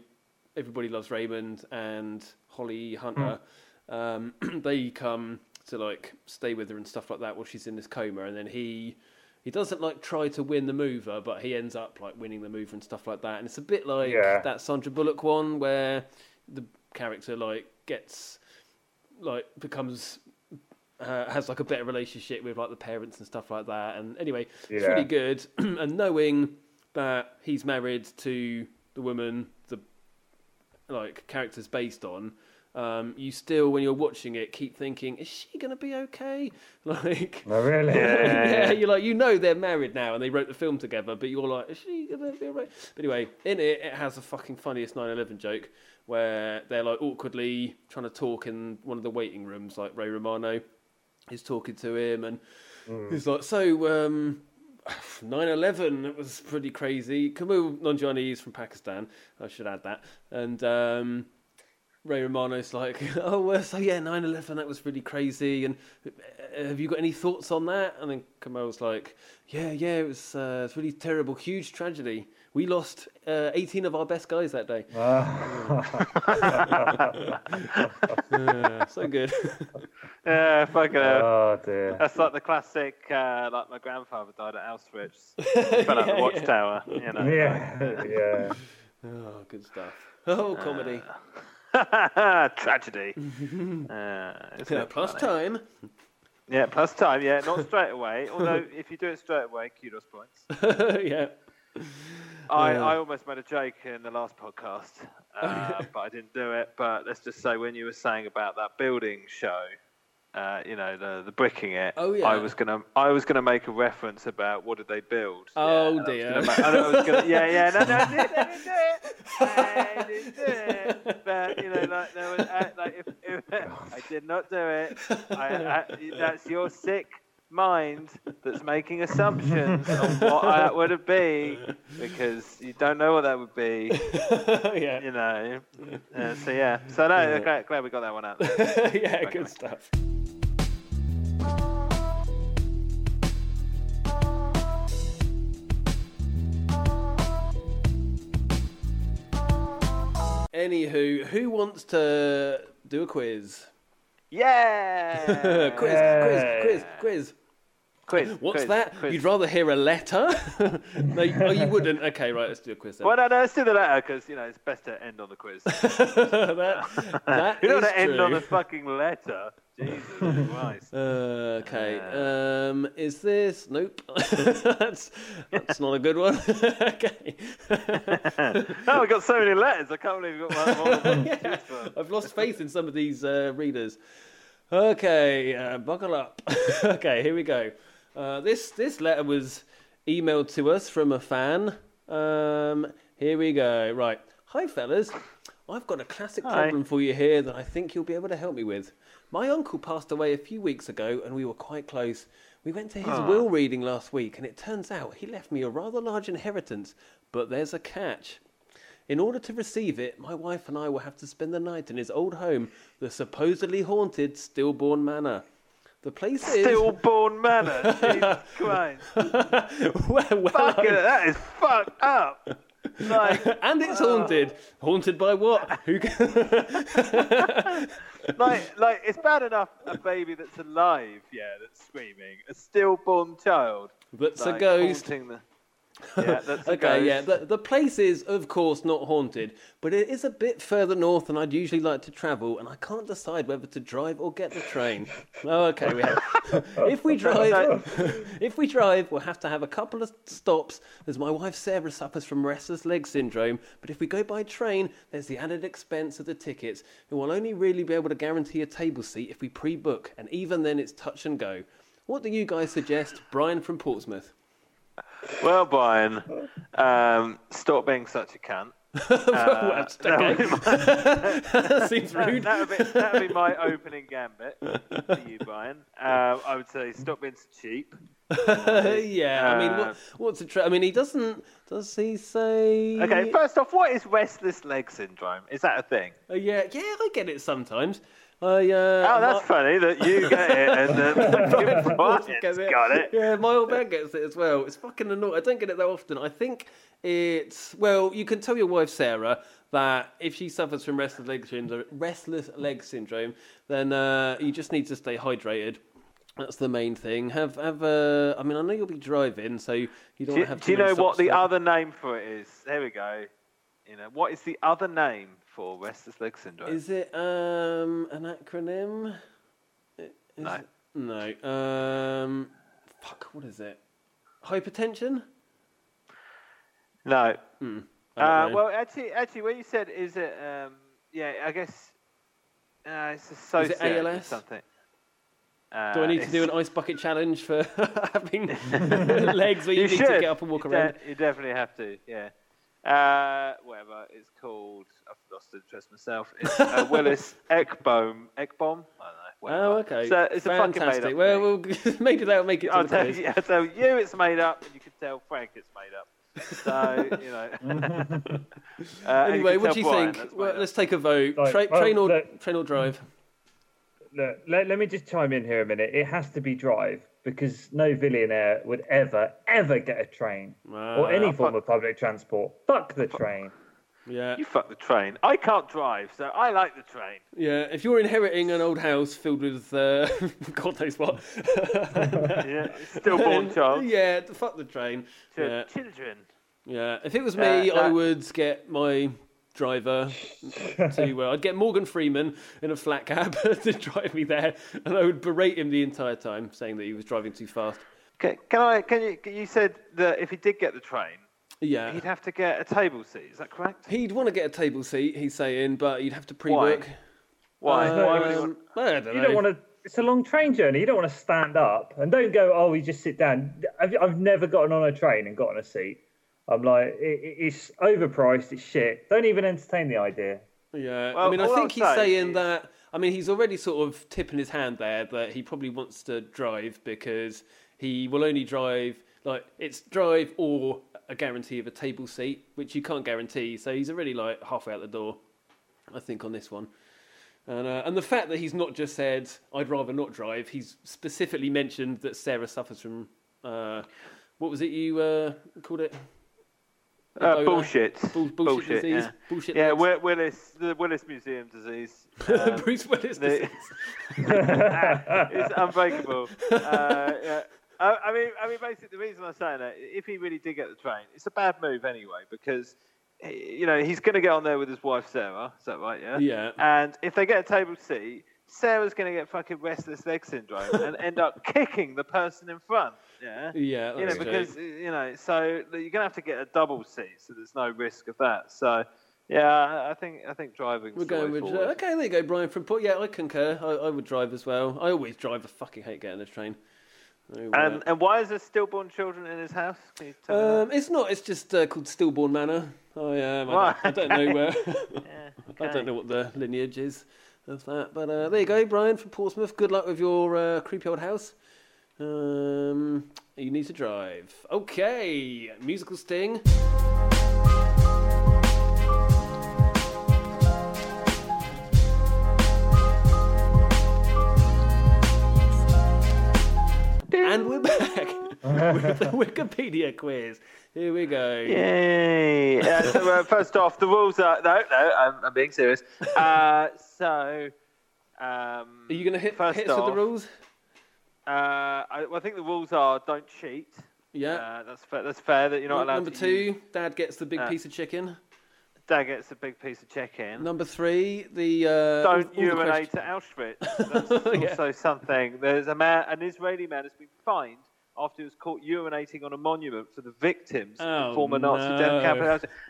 [SPEAKER 2] Everybody Loves Raymond and Holly Hunter, um, *clears throat* they come to like stay with her and stuff like that while she's in this coma, and then he he doesn't like try to win the mover, but he ends up like winning the mover and stuff like that, and it's a bit like
[SPEAKER 4] Yeah.
[SPEAKER 2] that Sandra Bullock one where the character like gets like becomes uh, has like a better relationship with like the parents and stuff like that. And anyway, it's really good. *clears throat* and knowing that he's married to the woman the like character's based on, um, you still when you're watching it keep thinking, is she gonna be okay? *laughs* Like.
[SPEAKER 4] No, really? *laughs*
[SPEAKER 2] yeah, you're like you know they're married now and they wrote the film together, but you're like, is she gonna be alright? But anyway, in it, it has a fucking funniest 9/11 joke where they're like awkwardly trying to talk in one of the waiting rooms, like Ray Romano is talking to him, and he's like, so. um 9/11 it was pretty crazy. Kumail Nanjiani is from Pakistan. I should add that. And um, Ray Romano's like, *laughs* oh, well, so yeah, 9 11, that was really crazy. And uh, have you got any thoughts on that? And then Kumail's like, yeah, yeah, it was, uh, it's really terrible, huge tragedy. We lost uh, 18 of our best guys that day. Yeah, *laughs* so good. *laughs*
[SPEAKER 3] yeah, fucking hell.
[SPEAKER 4] oh dear.
[SPEAKER 3] That's like the classic, uh, like my grandfather died at Auschwitz. Fell out the
[SPEAKER 2] Yeah,
[SPEAKER 3] watchtower, you know.
[SPEAKER 4] Yeah, yeah.
[SPEAKER 2] oh, good stuff. Oh, comedy. *laughs*
[SPEAKER 3] Tragedy. uh,
[SPEAKER 2] yeah, plus
[SPEAKER 3] funny.
[SPEAKER 2] time.
[SPEAKER 3] Yeah, plus time. Yeah, not straight away. Although if you do it straight away, kudos points. *laughs*
[SPEAKER 2] yeah.
[SPEAKER 3] I,
[SPEAKER 2] Yeah.
[SPEAKER 3] I almost made a joke in the last podcast, uh, *laughs* but I didn't do it. But let's just say when you were saying about that building show, uh, you know, the the bricking it.
[SPEAKER 2] Oh, yeah.
[SPEAKER 3] I was gonna I was gonna make a reference about what did they build.
[SPEAKER 2] Oh,
[SPEAKER 3] Yeah, I
[SPEAKER 2] dear.
[SPEAKER 3] gonna ma- I was gonna, yeah, yeah, no, no, I didn't, I didn't do it. I didn't do it. *laughs* But you know, like there was, uh, like if, if I did not do it, I, I, that's your sick mind that's making assumptions on what that *laughs* would have be because you don't know what that would be. *laughs*
[SPEAKER 2] yeah,
[SPEAKER 3] You know. Uh, so yeah. So no, glad, glad we got that one out. There.
[SPEAKER 2] yeah, good stuff. Anywho, who wants to do a quiz?
[SPEAKER 3] Yeah. *laughs*
[SPEAKER 2] quiz, quiz, quiz, quiz.
[SPEAKER 3] Quiz. *laughs*
[SPEAKER 2] What's
[SPEAKER 3] quiz,
[SPEAKER 2] that?
[SPEAKER 3] quiz.
[SPEAKER 2] You'd rather hear a letter? *laughs* no, you- oh, you wouldn't. Okay, right. Let's do a quiz then.
[SPEAKER 3] Well, no, no, let's do the letter because you know it's best to end on the quiz. *laughs*
[SPEAKER 2] that, that
[SPEAKER 3] you don't want to end on a fucking letter. Jesus Christ.
[SPEAKER 2] Uh, okay. Um, is this? Nope. that's that's not a good one. okay.
[SPEAKER 3] oh, we got so many letters. I can't believe we got one more than one. to
[SPEAKER 2] Yeah. I've lost faith in some of these uh, readers. Okay, uh, buckle up. okay, here we go. Uh, this this letter was emailed to us from a fan. Um, here we go. Right. Hi, fellas. I've got a classic
[SPEAKER 3] Hi.
[SPEAKER 2] problem for you here that I think you'll be able to help me with. My uncle passed away a few weeks ago, and we were quite close. We went to his
[SPEAKER 3] Ah.
[SPEAKER 2] will reading last week, and it turns out he left me a rather large inheritance. But there's a catch. In order to receive it, my wife and I will have to spend the night in his old home, the supposedly haunted Stillborn Manor. The place is.
[SPEAKER 3] Stillborn manner. Jesus Christ.
[SPEAKER 2] well, well,
[SPEAKER 3] Fucking,
[SPEAKER 2] I- um,
[SPEAKER 3] that is fucked up. Like, *laughs*
[SPEAKER 2] and it's haunted. Haunted by what? Who? *laughs*
[SPEAKER 3] like, like it's bad enough a baby that's alive, yeah, that's screaming. A stillborn child.
[SPEAKER 2] That's a ghost.
[SPEAKER 3] haunting the- Yeah, *laughs* that's
[SPEAKER 2] Okay, yeah. The, the place is, of course, not haunted, but it is a bit further north than I'd usually like to travel, and I can't decide whether to drive or get the train. Oh, okay, we have. *laughs* if we drive, *laughs* if we drive, we'll have to have a couple of stops, as my wife Sarah suffers from restless leg syndrome. But if we go by train, there's the added expense of the tickets, and we'll only really be able to guarantee a table seat if we pre-book, and even then, it's touch and go. What do you guys suggest, Brian from Portsmouth?
[SPEAKER 3] Well, Brian, um, stop being such a cunt. *laughs*
[SPEAKER 2] That's okay. *laughs* Seems rude.
[SPEAKER 3] That would be, that would be my opening gambit for you, *laughs* Brian. Um, I would say stop being so cheap.
[SPEAKER 2] yeah, I mean, what,
[SPEAKER 3] Uh,
[SPEAKER 2] what's a tra- I mean, he doesn't. Does he say?
[SPEAKER 3] Okay, first off, what is restless leg syndrome? Is that a thing?
[SPEAKER 2] Uh, yeah, yeah, I get it sometimes. I. Uh,
[SPEAKER 3] Oh, that's
[SPEAKER 2] my-
[SPEAKER 3] funny that you get it and *laughs* then fucking Brian's
[SPEAKER 2] Gets it.
[SPEAKER 3] got it.
[SPEAKER 2] Yeah, my old man gets it as well. It's fucking annoying. I don't get it that often. I think it's well, you can tell your wife Sarah that if she suffers from restless leg syndrome, restless leg syndrome, then uh, you just need to stay hydrated. That's the main thing. Have have. Uh, I mean, I know you'll be driving, so you don't
[SPEAKER 3] Do,
[SPEAKER 2] have.
[SPEAKER 3] do you know what the other name for it is? There we go. You know, what is the other name for restless leg syndrome?
[SPEAKER 2] Is it um an acronym? Is
[SPEAKER 3] No.
[SPEAKER 2] it- No. Um. Fuck. What is it? Hypertension.
[SPEAKER 3] no.
[SPEAKER 2] Don't
[SPEAKER 3] Uh, well, actually, actually, when you said is it, um, yeah, I guess uh, it's associated with
[SPEAKER 2] ALS?
[SPEAKER 3] something. Uh,
[SPEAKER 2] do I need to do an ice bucket challenge for *laughs* having *laughs* legs where you,
[SPEAKER 3] You
[SPEAKER 2] need
[SPEAKER 3] should.
[SPEAKER 2] to get up and walk
[SPEAKER 3] you
[SPEAKER 2] around?
[SPEAKER 3] de- you definitely have to, yeah. Uh, whatever it's called, I've lost interest myself. It's uh, *laughs* Willis Ekbom. Ekbom? I don't know. whatever.
[SPEAKER 2] Oh, okay.
[SPEAKER 3] So it's a fucking
[SPEAKER 2] Fantastic.
[SPEAKER 3] made up
[SPEAKER 2] well,
[SPEAKER 3] thing.
[SPEAKER 2] we'll *laughs* maybe that'll make it
[SPEAKER 3] I'll tell, you, I'll tell you it's made up, and you can tell Frank it's made up. So you know. *laughs* uh,
[SPEAKER 2] Anyway,
[SPEAKER 3] can
[SPEAKER 2] what do you
[SPEAKER 3] Brian
[SPEAKER 2] think? Well, let's take a vote.
[SPEAKER 4] Right,
[SPEAKER 2] Tra-
[SPEAKER 4] well,
[SPEAKER 2] train or
[SPEAKER 4] look-
[SPEAKER 2] train or drive?
[SPEAKER 4] Look, let, let me just chime in here a minute. It has to be drive because no billionaire would ever, ever get a train or any form
[SPEAKER 3] fuck.
[SPEAKER 4] of public transport. Fuck the train.
[SPEAKER 2] Yeah.
[SPEAKER 3] You fuck the train. I can't drive, so I like the train.
[SPEAKER 2] Yeah, if you're inheriting an old house filled with uh, *laughs* God knows what, *laughs*
[SPEAKER 3] Yeah, *laughs* stillborn
[SPEAKER 2] then,
[SPEAKER 3] child.
[SPEAKER 2] Yeah, fuck the train.
[SPEAKER 3] To
[SPEAKER 2] Yeah,
[SPEAKER 3] children.
[SPEAKER 2] yeah. If it was me,
[SPEAKER 3] Uh,
[SPEAKER 2] I would get my driver *laughs* to. Uh, I'd get Morgan Freeman in a flat cab *laughs* to drive me there, and I would berate him the entire time, saying that he was driving too fast.
[SPEAKER 3] Can, can I? Can you? You said that if he did get the train,
[SPEAKER 2] Yeah.
[SPEAKER 3] he'd have to get a table seat. Is that correct?
[SPEAKER 2] He'd want to get a table seat, he's saying, but you'd have to pre-book.
[SPEAKER 3] Why?
[SPEAKER 2] Um,
[SPEAKER 3] Why would he want?
[SPEAKER 2] I don't know.
[SPEAKER 4] You don't want to. It's a long train journey. You don't want to stand up and don't go. Oh, we just sit down. I've, I've never gotten on a train and got on a seat. I'm like, it, it- it's overpriced. It's shit. Don't even entertain the idea.
[SPEAKER 2] Yeah, I mean, I think
[SPEAKER 3] I'll
[SPEAKER 2] he's
[SPEAKER 3] say
[SPEAKER 2] saying
[SPEAKER 3] is-
[SPEAKER 2] that. I mean, he's already sort of tipping his hand there that he probably wants to drive because he will only drive like it's drive or a guarantee of a table seat, which you can't guarantee. So he's already like halfway out the door, I think, on this one. And, uh, and the fact that he's not just said I'd rather not drive, he's specifically mentioned that Sarah suffers from uh, what was it you uh, called it?
[SPEAKER 3] Uh, bullshit.
[SPEAKER 2] Bull- bullshit,
[SPEAKER 3] Bullshit,
[SPEAKER 2] disease.
[SPEAKER 3] yeah.
[SPEAKER 2] Bullshit.
[SPEAKER 3] Yeah,
[SPEAKER 2] legs.
[SPEAKER 3] Wi- Willis, the Willis Museum disease. *laughs* Um,
[SPEAKER 2] Bruce Willis. disease. *laughs*
[SPEAKER 3] it's unbreakable. Uh, yeah. I, I mean, I mean, basically, the reason I'm saying that, if he really did get the train, it's a bad move anyway because, eh, you know, he's going to get on there with his wife Sarah. Is that right? Yeah.
[SPEAKER 2] Yeah.
[SPEAKER 3] And if they get a table seat, Sarah's going to get fucking restless leg syndrome and end up *laughs* kicking the person in front. Yeah.
[SPEAKER 2] Yeah,
[SPEAKER 3] You know,
[SPEAKER 2] that's true.
[SPEAKER 3] because you know, so you're going to have to get a double seat, so there's no risk of that. So, yeah, I- think I think driving.
[SPEAKER 2] We're going with uh, okay. There you go, Brian from Port. Yeah, I concur. I, I would drive as well. I always drive. I fucking hate getting a train.
[SPEAKER 3] And and why is there stillborn children in his house? Can you tell me
[SPEAKER 2] um, it's not. It's just uh, called Stillborn Manor. I um, I, don't, I don't know where. *laughs* *laughs*
[SPEAKER 3] Yeah,
[SPEAKER 2] I don't know what the lineage is of that. But uh, there you go, Brian from Portsmouth. Good luck with your uh, creepy old house. Um, you need to drive. Okay, musical sting. And we're back with the *laughs* Wikipedia quiz. Here we go.
[SPEAKER 3] Yay! *laughs* Uh, so uh, first off, the rules are no, no. I'm, I'm being serious. Uh, so, um,
[SPEAKER 2] Are you going to hit,
[SPEAKER 3] First
[SPEAKER 2] hit us with the rules?
[SPEAKER 3] Uh, I, well, I think the rules are don't cheat.
[SPEAKER 2] Yeah.
[SPEAKER 3] Uh, that's fair. That's fair that you're not allowed
[SPEAKER 2] Number two,
[SPEAKER 3] use-
[SPEAKER 2] Dad gets the big
[SPEAKER 3] Uh,
[SPEAKER 2] piece of chicken.
[SPEAKER 3] Dad gets a big piece of chicken.
[SPEAKER 2] Number three, the uh,
[SPEAKER 3] Don't
[SPEAKER 2] all- all the
[SPEAKER 3] urinate at Auschwitz. *laughs* That's
[SPEAKER 2] Yeah.
[SPEAKER 3] also something. There's a man, an Israeli man, has been fined after he was caught urinating on a monument for the victims
[SPEAKER 2] Oh,
[SPEAKER 3] of the former Nazi death camp.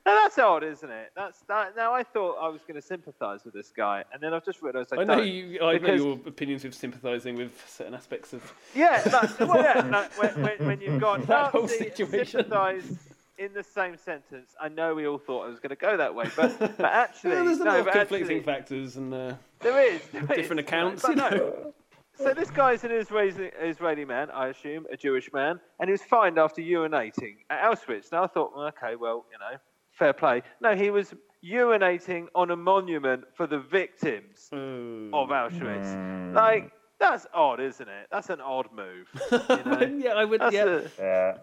[SPEAKER 3] Now that's odd, isn't it? That's that. Now I thought I was going to sympathise with this guy, and then I've just realised I,
[SPEAKER 2] I know you. I know your opinions with sympathising with certain aspects of.
[SPEAKER 3] Yeah, no, well, yeah, *laughs* no, when, when, when you've got
[SPEAKER 2] That whole
[SPEAKER 3] Nazi and
[SPEAKER 2] situation.
[SPEAKER 3] sympathise in the same sentence, I know we all thought I was going to go that way, but but *laughs* actually,
[SPEAKER 2] Well, there's a
[SPEAKER 3] no,
[SPEAKER 2] lot of conflicting
[SPEAKER 3] actually,
[SPEAKER 2] factors and uh,
[SPEAKER 3] there is there
[SPEAKER 2] different
[SPEAKER 3] is,
[SPEAKER 2] accounts. You
[SPEAKER 3] no.
[SPEAKER 2] Know.
[SPEAKER 3] So this guy's an Israeli, Israeli man, I assume, a Jewish man, and he was fined after urinating at Auschwitz. Now I thought, well, okay, well, you know, fair play. No, he was urinating on a monument for the victims hmm. of Auschwitz. Hmm. Like, that's odd, isn't it? That's an odd move. You *laughs* know?
[SPEAKER 2] yeah, I would.
[SPEAKER 3] That's,
[SPEAKER 2] yeah.
[SPEAKER 3] a,
[SPEAKER 4] Yeah.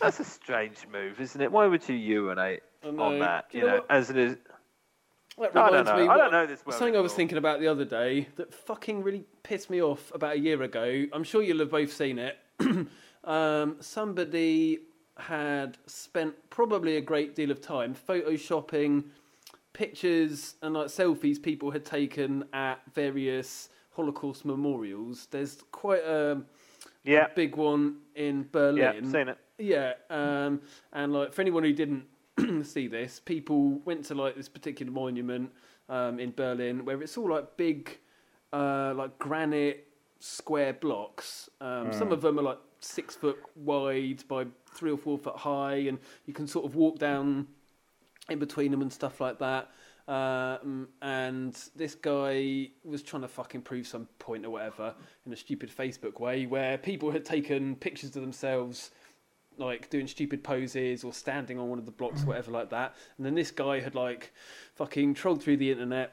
[SPEAKER 3] that's a strange move, isn't it? Why would you urinate on that? You
[SPEAKER 2] you know
[SPEAKER 3] know, as it is.
[SPEAKER 2] That
[SPEAKER 3] I don't
[SPEAKER 2] reminds
[SPEAKER 3] know.
[SPEAKER 2] me.
[SPEAKER 3] I
[SPEAKER 2] what-
[SPEAKER 3] don't know this well
[SPEAKER 2] Something I was thinking about the other day that fucking really pissed me off about a year ago. I'm sure you'll have both seen it. *clears throat* um, somebody had spent probably a great deal of time photoshopping pictures and like selfies people had taken at various Holocaust memorials. There's quite a
[SPEAKER 3] Yeah,
[SPEAKER 2] big one in Berlin.
[SPEAKER 3] yeah, seen it.
[SPEAKER 2] Yeah, um, and like for anyone who didn't see this, people went to like this particular monument um, in Berlin where it's all like big, uh, like granite square blocks. Um, Some of them are like six foot wide by three or four foot high, and you can sort of walk down in between them and stuff like that. Um, and this guy was trying to fucking prove some point or whatever in a stupid Facebook way, where people had taken pictures of themselves, like doing stupid poses or standing on one of the blocks, whatever like that. And then this guy had like fucking trolled through the internet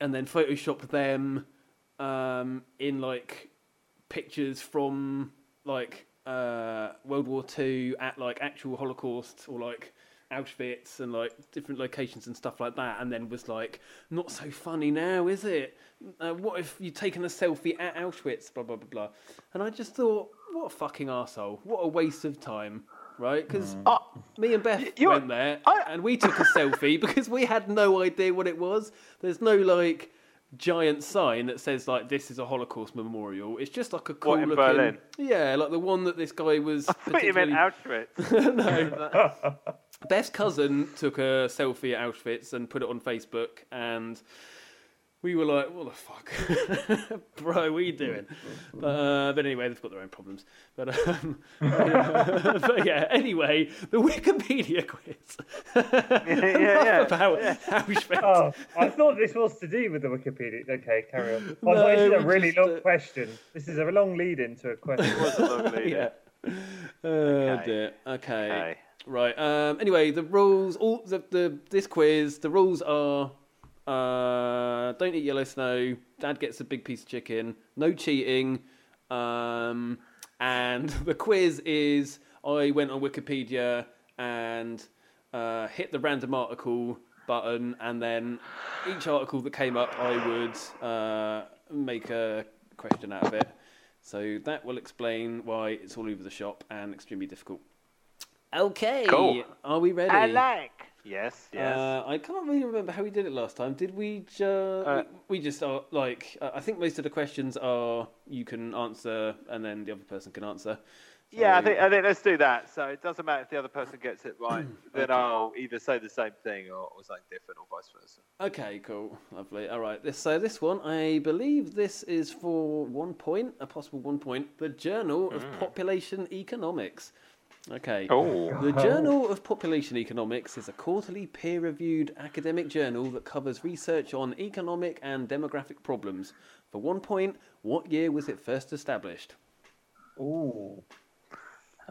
[SPEAKER 2] and then photoshopped them um, in like pictures from like uh, World War Two at like actual Holocaust or like Auschwitz and like different locations and stuff like that, and then was like, not so funny now, is it? Uh, what if you'd taken a selfie at Auschwitz? Blah blah blah blah. And I just thought, what a fucking asshole! What a waste of time. Right? Because
[SPEAKER 3] Oh, mm.
[SPEAKER 2] uh, me and Beth
[SPEAKER 3] you-
[SPEAKER 2] went there
[SPEAKER 3] I-
[SPEAKER 2] and we took a selfie *laughs* because we had no idea what it was. There's no like giant sign that says like this is a Holocaust memorial. It's just like a cool
[SPEAKER 3] What, in
[SPEAKER 2] looking.
[SPEAKER 3] Berlin?
[SPEAKER 2] Yeah, like the one that this guy was. *laughs*
[SPEAKER 3] I thought you meant Auschwitz. *laughs*
[SPEAKER 2] no. Beth's cousin took a selfie at Auschwitz and put it on Facebook, and we were like, what the fuck, *laughs* bro, what are you doing? But, uh, but anyway, they've got their own problems. But, um, *laughs* but yeah, anyway, the Wikipedia quiz. *laughs*
[SPEAKER 3] yeah, yeah.
[SPEAKER 2] about how we spent.
[SPEAKER 4] Oh, I thought this was to do with the Wikipedia. Okay, carry on. I
[SPEAKER 2] No,
[SPEAKER 4] thought this is a really
[SPEAKER 2] just,
[SPEAKER 4] long
[SPEAKER 2] uh,
[SPEAKER 4] question. This is a long lead into a question.
[SPEAKER 3] it Was a long lead.
[SPEAKER 2] yeah. Oh
[SPEAKER 3] Okay.
[SPEAKER 2] dear. Okay.
[SPEAKER 3] Okay.
[SPEAKER 2] Right. Um. Anyway, the rules. All the, the this quiz. The rules are: uh, don't eat yellow snow. Dad gets a big piece of chicken. No cheating. Um. And *laughs* the quiz is: I went on Wikipedia and uh, hit the random article button, and then each article that came up, I would uh, make a question out of it. So that will explain why it's all over the shop and extremely difficult. Okay,
[SPEAKER 3] Cool.
[SPEAKER 2] are we ready?
[SPEAKER 3] I like. Yes, yes.
[SPEAKER 2] Uh, I can't really remember how we did it last time. Did we? Ju-
[SPEAKER 3] Uh,
[SPEAKER 2] we, we just are like. Uh, I think most of the questions are you can answer and then the other person can answer.
[SPEAKER 3] yeah, I think I think let's do that. So it doesn't matter if the other person gets it right. *clears throat* then I'll either say the same thing or, or something different, or vice versa.
[SPEAKER 2] Okay, cool, lovely. All right, this so this one, I believe this is for one point, a possible one point. The Journal of Population Economics. Okay.
[SPEAKER 3] Oh.
[SPEAKER 2] The Journal of Population Economics is a quarterly peer-reviewed academic journal that covers research on economic and demographic problems. For one point, what year was it first established?
[SPEAKER 4] Ooh.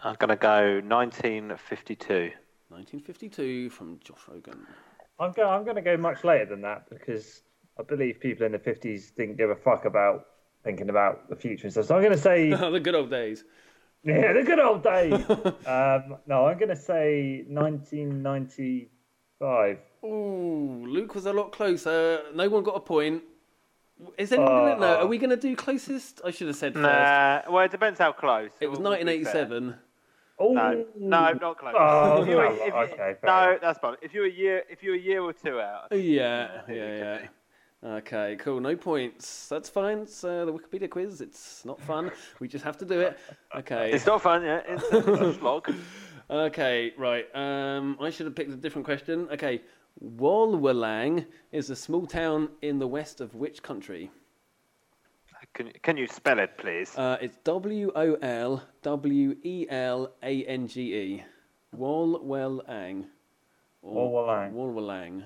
[SPEAKER 3] I'm gonna go 1952.
[SPEAKER 2] 1952 from Josh Rogan.
[SPEAKER 4] I'm going. I'm going to go much later than that because I believe people in the fifties didn't give a fuck about thinking about the future and stuff. So I'm going to say, *laughs*
[SPEAKER 2] the good old days.
[SPEAKER 4] Yeah, the good old days. *laughs* um, no, I'm going to say 1995.
[SPEAKER 2] Ooh, Luke was a lot closer. No one got a point. Is anyone gonna know?
[SPEAKER 4] Uh,
[SPEAKER 2] Are we gonna do closest? I should have said first.
[SPEAKER 3] Nah, well, it depends how close.
[SPEAKER 2] It was
[SPEAKER 3] We'll
[SPEAKER 2] 1987.
[SPEAKER 4] Oh
[SPEAKER 3] No, no, not close.
[SPEAKER 4] Oh,
[SPEAKER 3] If you were-
[SPEAKER 4] no,
[SPEAKER 3] if you-
[SPEAKER 4] okay,
[SPEAKER 3] no, that's fine. If you're a year, if you're a year or two out,
[SPEAKER 2] Yeah, yeah, yeah.
[SPEAKER 3] Could
[SPEAKER 2] Okay, cool. No points. That's fine. It's uh, the Wikipedia quiz. It's not fun. We just have to do it. Okay.
[SPEAKER 3] it's not fun. Yeah, it's, it's a slog. *laughs*
[SPEAKER 2] Okay, right. Um, I should have picked a different question. Okay. Wolwelange is a small town in the west of which country?
[SPEAKER 3] Can, can you spell it, please?
[SPEAKER 2] Uh, it's W O L W E L A N G E. Wolwelange. Or
[SPEAKER 4] Wolwelange.
[SPEAKER 2] Wolwelange.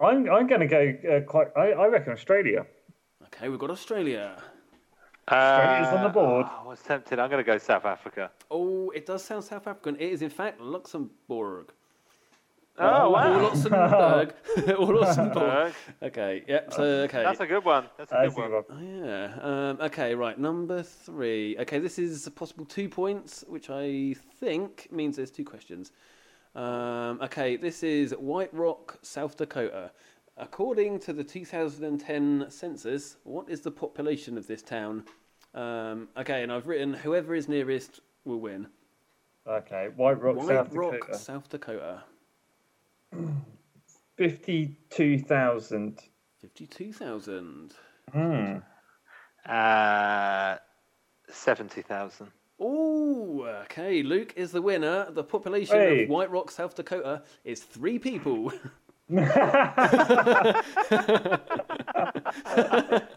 [SPEAKER 4] I'm I'm going to go uh, quite. I, I reckon Australia.
[SPEAKER 2] Okay, we've got Australia.
[SPEAKER 4] Australia's on the board.
[SPEAKER 3] Uh, I was tempted. I'm going to go South Africa.
[SPEAKER 2] Oh, it does sound South African. It is, in fact, Luxembourg.
[SPEAKER 3] Oh,
[SPEAKER 2] Or
[SPEAKER 3] wow.
[SPEAKER 2] Luxembourg. or Luxembourg. *laughs*
[SPEAKER 3] Uh, *laughs*
[SPEAKER 2] Okay, yep, so, okay.
[SPEAKER 3] That's a good one. That's a good one.
[SPEAKER 4] good one.
[SPEAKER 2] Oh, yeah. Um, okay, right. Number three. Okay, this is a possible two points, which I think means there's two questions. Um, okay, this is White Rock, South Dakota. According to the 2010 census, what is the population of this town? Um, okay, and I've written whoever is nearest will win.
[SPEAKER 4] Okay, White Rock,
[SPEAKER 2] White
[SPEAKER 4] South
[SPEAKER 2] Rock,
[SPEAKER 4] Dakota.
[SPEAKER 2] South Dakota. *clears throat*
[SPEAKER 4] 52,000.
[SPEAKER 2] 52,000.
[SPEAKER 4] Hmm.
[SPEAKER 3] Uh, 70,000.
[SPEAKER 2] Oh, okay. Luke is the winner. The population
[SPEAKER 4] hey.
[SPEAKER 2] of White Rock, South Dakota is three people. *laughs* *laughs*
[SPEAKER 3] well,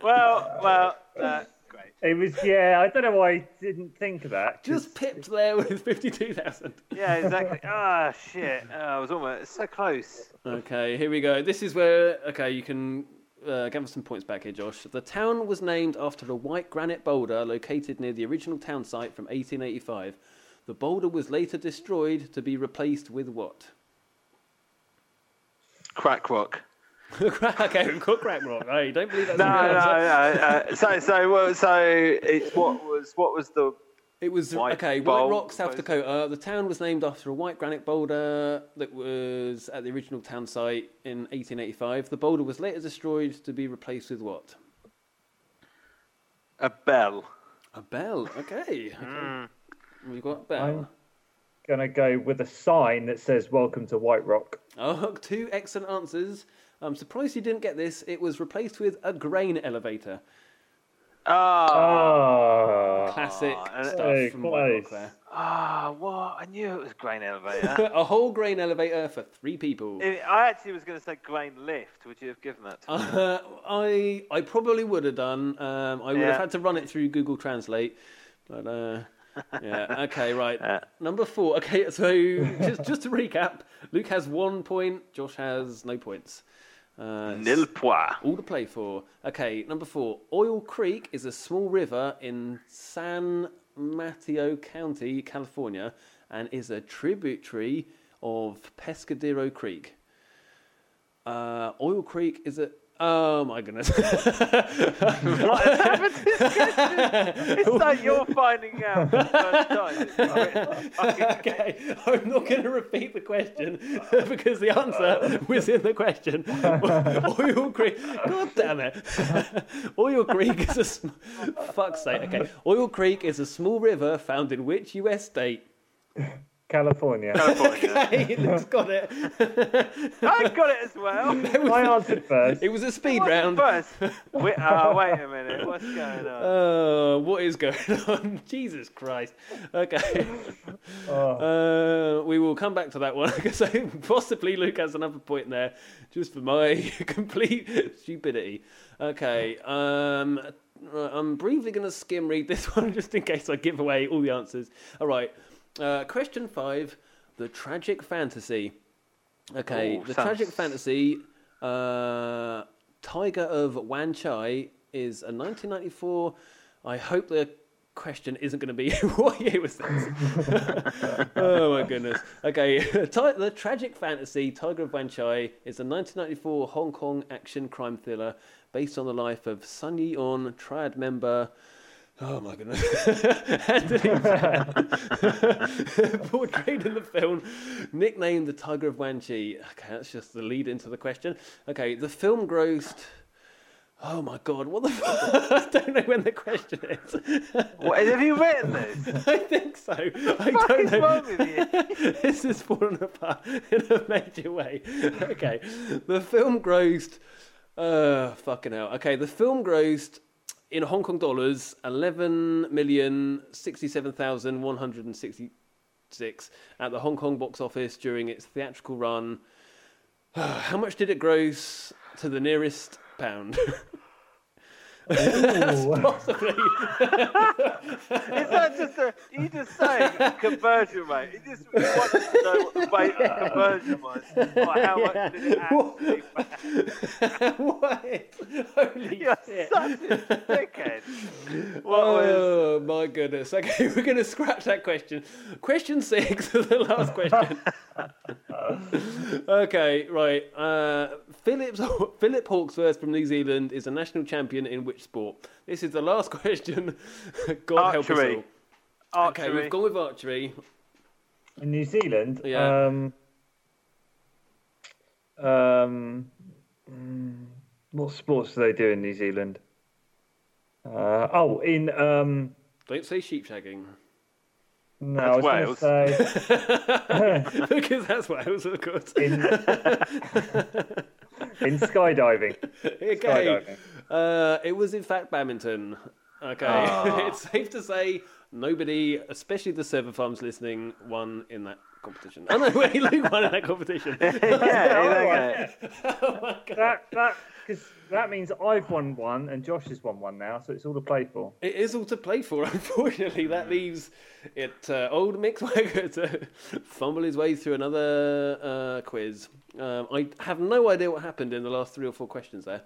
[SPEAKER 3] well, uh, great.
[SPEAKER 4] It was, yeah, I don't know why I didn't think of that.
[SPEAKER 2] Just pipped there with *laughs* 52,000.
[SPEAKER 3] Yeah, exactly. Ah, oh, shit. Oh, I was almost so close.
[SPEAKER 2] Okay, here we go. This is where, okay, you can uh, gather some points back here, Josh. The town was named after a white granite boulder located near the original town site from 1885. The boulder was later destroyed to be replaced with what?
[SPEAKER 3] Crack rock. *laughs*
[SPEAKER 2] okay, we've got crack rock. Hey, don't believe that's
[SPEAKER 3] No, no, no. Uh, so, so, well, so it's what was what was the
[SPEAKER 2] It was
[SPEAKER 3] White
[SPEAKER 2] okay. White Rock, South Dakota. The town was named after a white granite boulder that was at the original town site in 1885. The boulder was later destroyed to be replaced with what?
[SPEAKER 3] a bell?
[SPEAKER 2] A bell. Okay. Hmm. okay. We've got a bell.
[SPEAKER 4] I'm gonna go with a sign that says "Welcome to White Rock."
[SPEAKER 2] Oh, *laughs* two excellent answers. I'm surprised you didn't get this. It was replaced with a grain elevator.
[SPEAKER 3] Ah,
[SPEAKER 4] Oh,
[SPEAKER 2] Classic
[SPEAKER 3] uh,
[SPEAKER 2] stuff from White Rock
[SPEAKER 4] close.
[SPEAKER 2] there.
[SPEAKER 3] Ah, what? I knew it was grain elevator. *laughs*
[SPEAKER 2] a whole grain elevator for three people.
[SPEAKER 3] I actually was going to say grain lift. Would you have given that to me?
[SPEAKER 2] Uh, I I probably would have done. Um, I would have had to run it through Google Translate, but uh, yeah. *laughs* Okay, right.
[SPEAKER 3] Yeah.
[SPEAKER 2] Number four. Okay, so *laughs* just just to recap, Luke has one point. Josh has no points. Uh,
[SPEAKER 3] Nil pois.
[SPEAKER 2] all to play for. Okay, number four. Oil Creek is a small river in San Mateo County, California, and is a tributary of Pescadero Creek. Uh, Oil Creek is a. Oh my goodness. *laughs*
[SPEAKER 3] What has happened to this question? It's like you're finding out for the first time. It's *laughs*
[SPEAKER 2] okay, I'm not going to repeat the question *laughs* because the answer was in the question. Oil Creek, God damn it! Oil Creek is a sm- fuck's sake. Okay, Oil Creek is a small river found in which U.S. state?
[SPEAKER 4] California.
[SPEAKER 3] California. *laughs*
[SPEAKER 2] Hey, Luke's got it. *laughs*
[SPEAKER 3] I got it as well. *laughs*
[SPEAKER 4] I answered first.
[SPEAKER 2] It was a speed
[SPEAKER 3] What's
[SPEAKER 2] round.
[SPEAKER 3] First. Wait, oh, wait a minute. What's going on?
[SPEAKER 2] Oh, what is going on? Jesus Christ. Okay.
[SPEAKER 4] Oh.
[SPEAKER 2] Uh, we will come back to that one because possibly Luke has another point there, just for my complete stupidity. Okay, um, right, I'm briefly going to skim read this one just in case I give away all the answers. All right, uh, question five: the tragic fantasy. Okay,
[SPEAKER 3] Ooh,
[SPEAKER 2] the
[SPEAKER 3] sounds-
[SPEAKER 2] tragic fantasy. Uh, Tiger of Wan Chai is a 1994. I hope the question isn't going to be *laughs* what year was this? *laughs* oh my goodness. Okay, *laughs* the tragic fantasy Tiger of Wan Chai is a 1994 Hong Kong action crime thriller based on the life of Sun Yi On, triad member. Oh my goodness. *laughs* Anthony. *laughs* Portrayed in the film, nicknamed the Tiger of Wan Chai. Okay, that's just the lead into the question. Okay, the film grossed. Oh my god, what the fuck? *laughs* I don't know when the question is.
[SPEAKER 3] What, have you written this?
[SPEAKER 2] I think so. I
[SPEAKER 3] What
[SPEAKER 2] don't
[SPEAKER 3] is
[SPEAKER 2] know.
[SPEAKER 3] wrong with you?
[SPEAKER 2] this is falling apart in a major way. Okay, the film grossed. Uh, fucking hell. Okay, the film grossed in Hong Kong dollars eleven million sixty-seven thousand one hundred and sixty-six at the Hong Kong box office during its theatrical run. *sighs* How much did it gross to the nearest pound? *laughs*
[SPEAKER 4] Ooh. *laughs*
[SPEAKER 2] Possibly. *laughs*
[SPEAKER 3] Is that just a, you just saying conversion rate? You just you wanted to know what the rate of conversion was. Or how much did it actually *laughs*
[SPEAKER 2] what? Holy
[SPEAKER 3] You're
[SPEAKER 2] shit.
[SPEAKER 3] such a dickhead. What oh, was,
[SPEAKER 2] Oh my goodness. Okay, we're going to scratch that question. Question six, the last question. Okay, right. Uh, Phillips, *laughs* Philip Hawksworth from New Zealand is a national champion in which sport? This is the last *laughs* question. God help us all.
[SPEAKER 3] Archery.
[SPEAKER 2] Okay, we've gone with archery.
[SPEAKER 4] In New Zealand,
[SPEAKER 2] Yeah.
[SPEAKER 4] um, um, what sports do they do in New Zealand? Uh, oh, in um,
[SPEAKER 2] Don't say sheep shagging.
[SPEAKER 4] No,
[SPEAKER 3] That's
[SPEAKER 4] I was
[SPEAKER 3] Wales.
[SPEAKER 4] going to say *laughs* *laughs*
[SPEAKER 2] because that's Wales, of course.
[SPEAKER 4] in, *laughs* in skydiving.
[SPEAKER 2] Okay.
[SPEAKER 4] Skydiving.
[SPEAKER 2] Uh, it was in fact badminton. Okay.
[SPEAKER 3] Ah.
[SPEAKER 2] it's safe to say nobody, especially the server farms listening, won in that competition. Oh no, wait, Luke won in that competition.
[SPEAKER 3] yeah, okay.
[SPEAKER 2] oh my god.
[SPEAKER 4] That that because that means I've won one and Josh has won one now, so it's all to play for.
[SPEAKER 2] It is all to play for, *laughs* unfortunately. That leaves it uh, old Mick *laughs* to fumble his way through another uh, quiz. Um, I have no idea what happened in the last three or four questions there.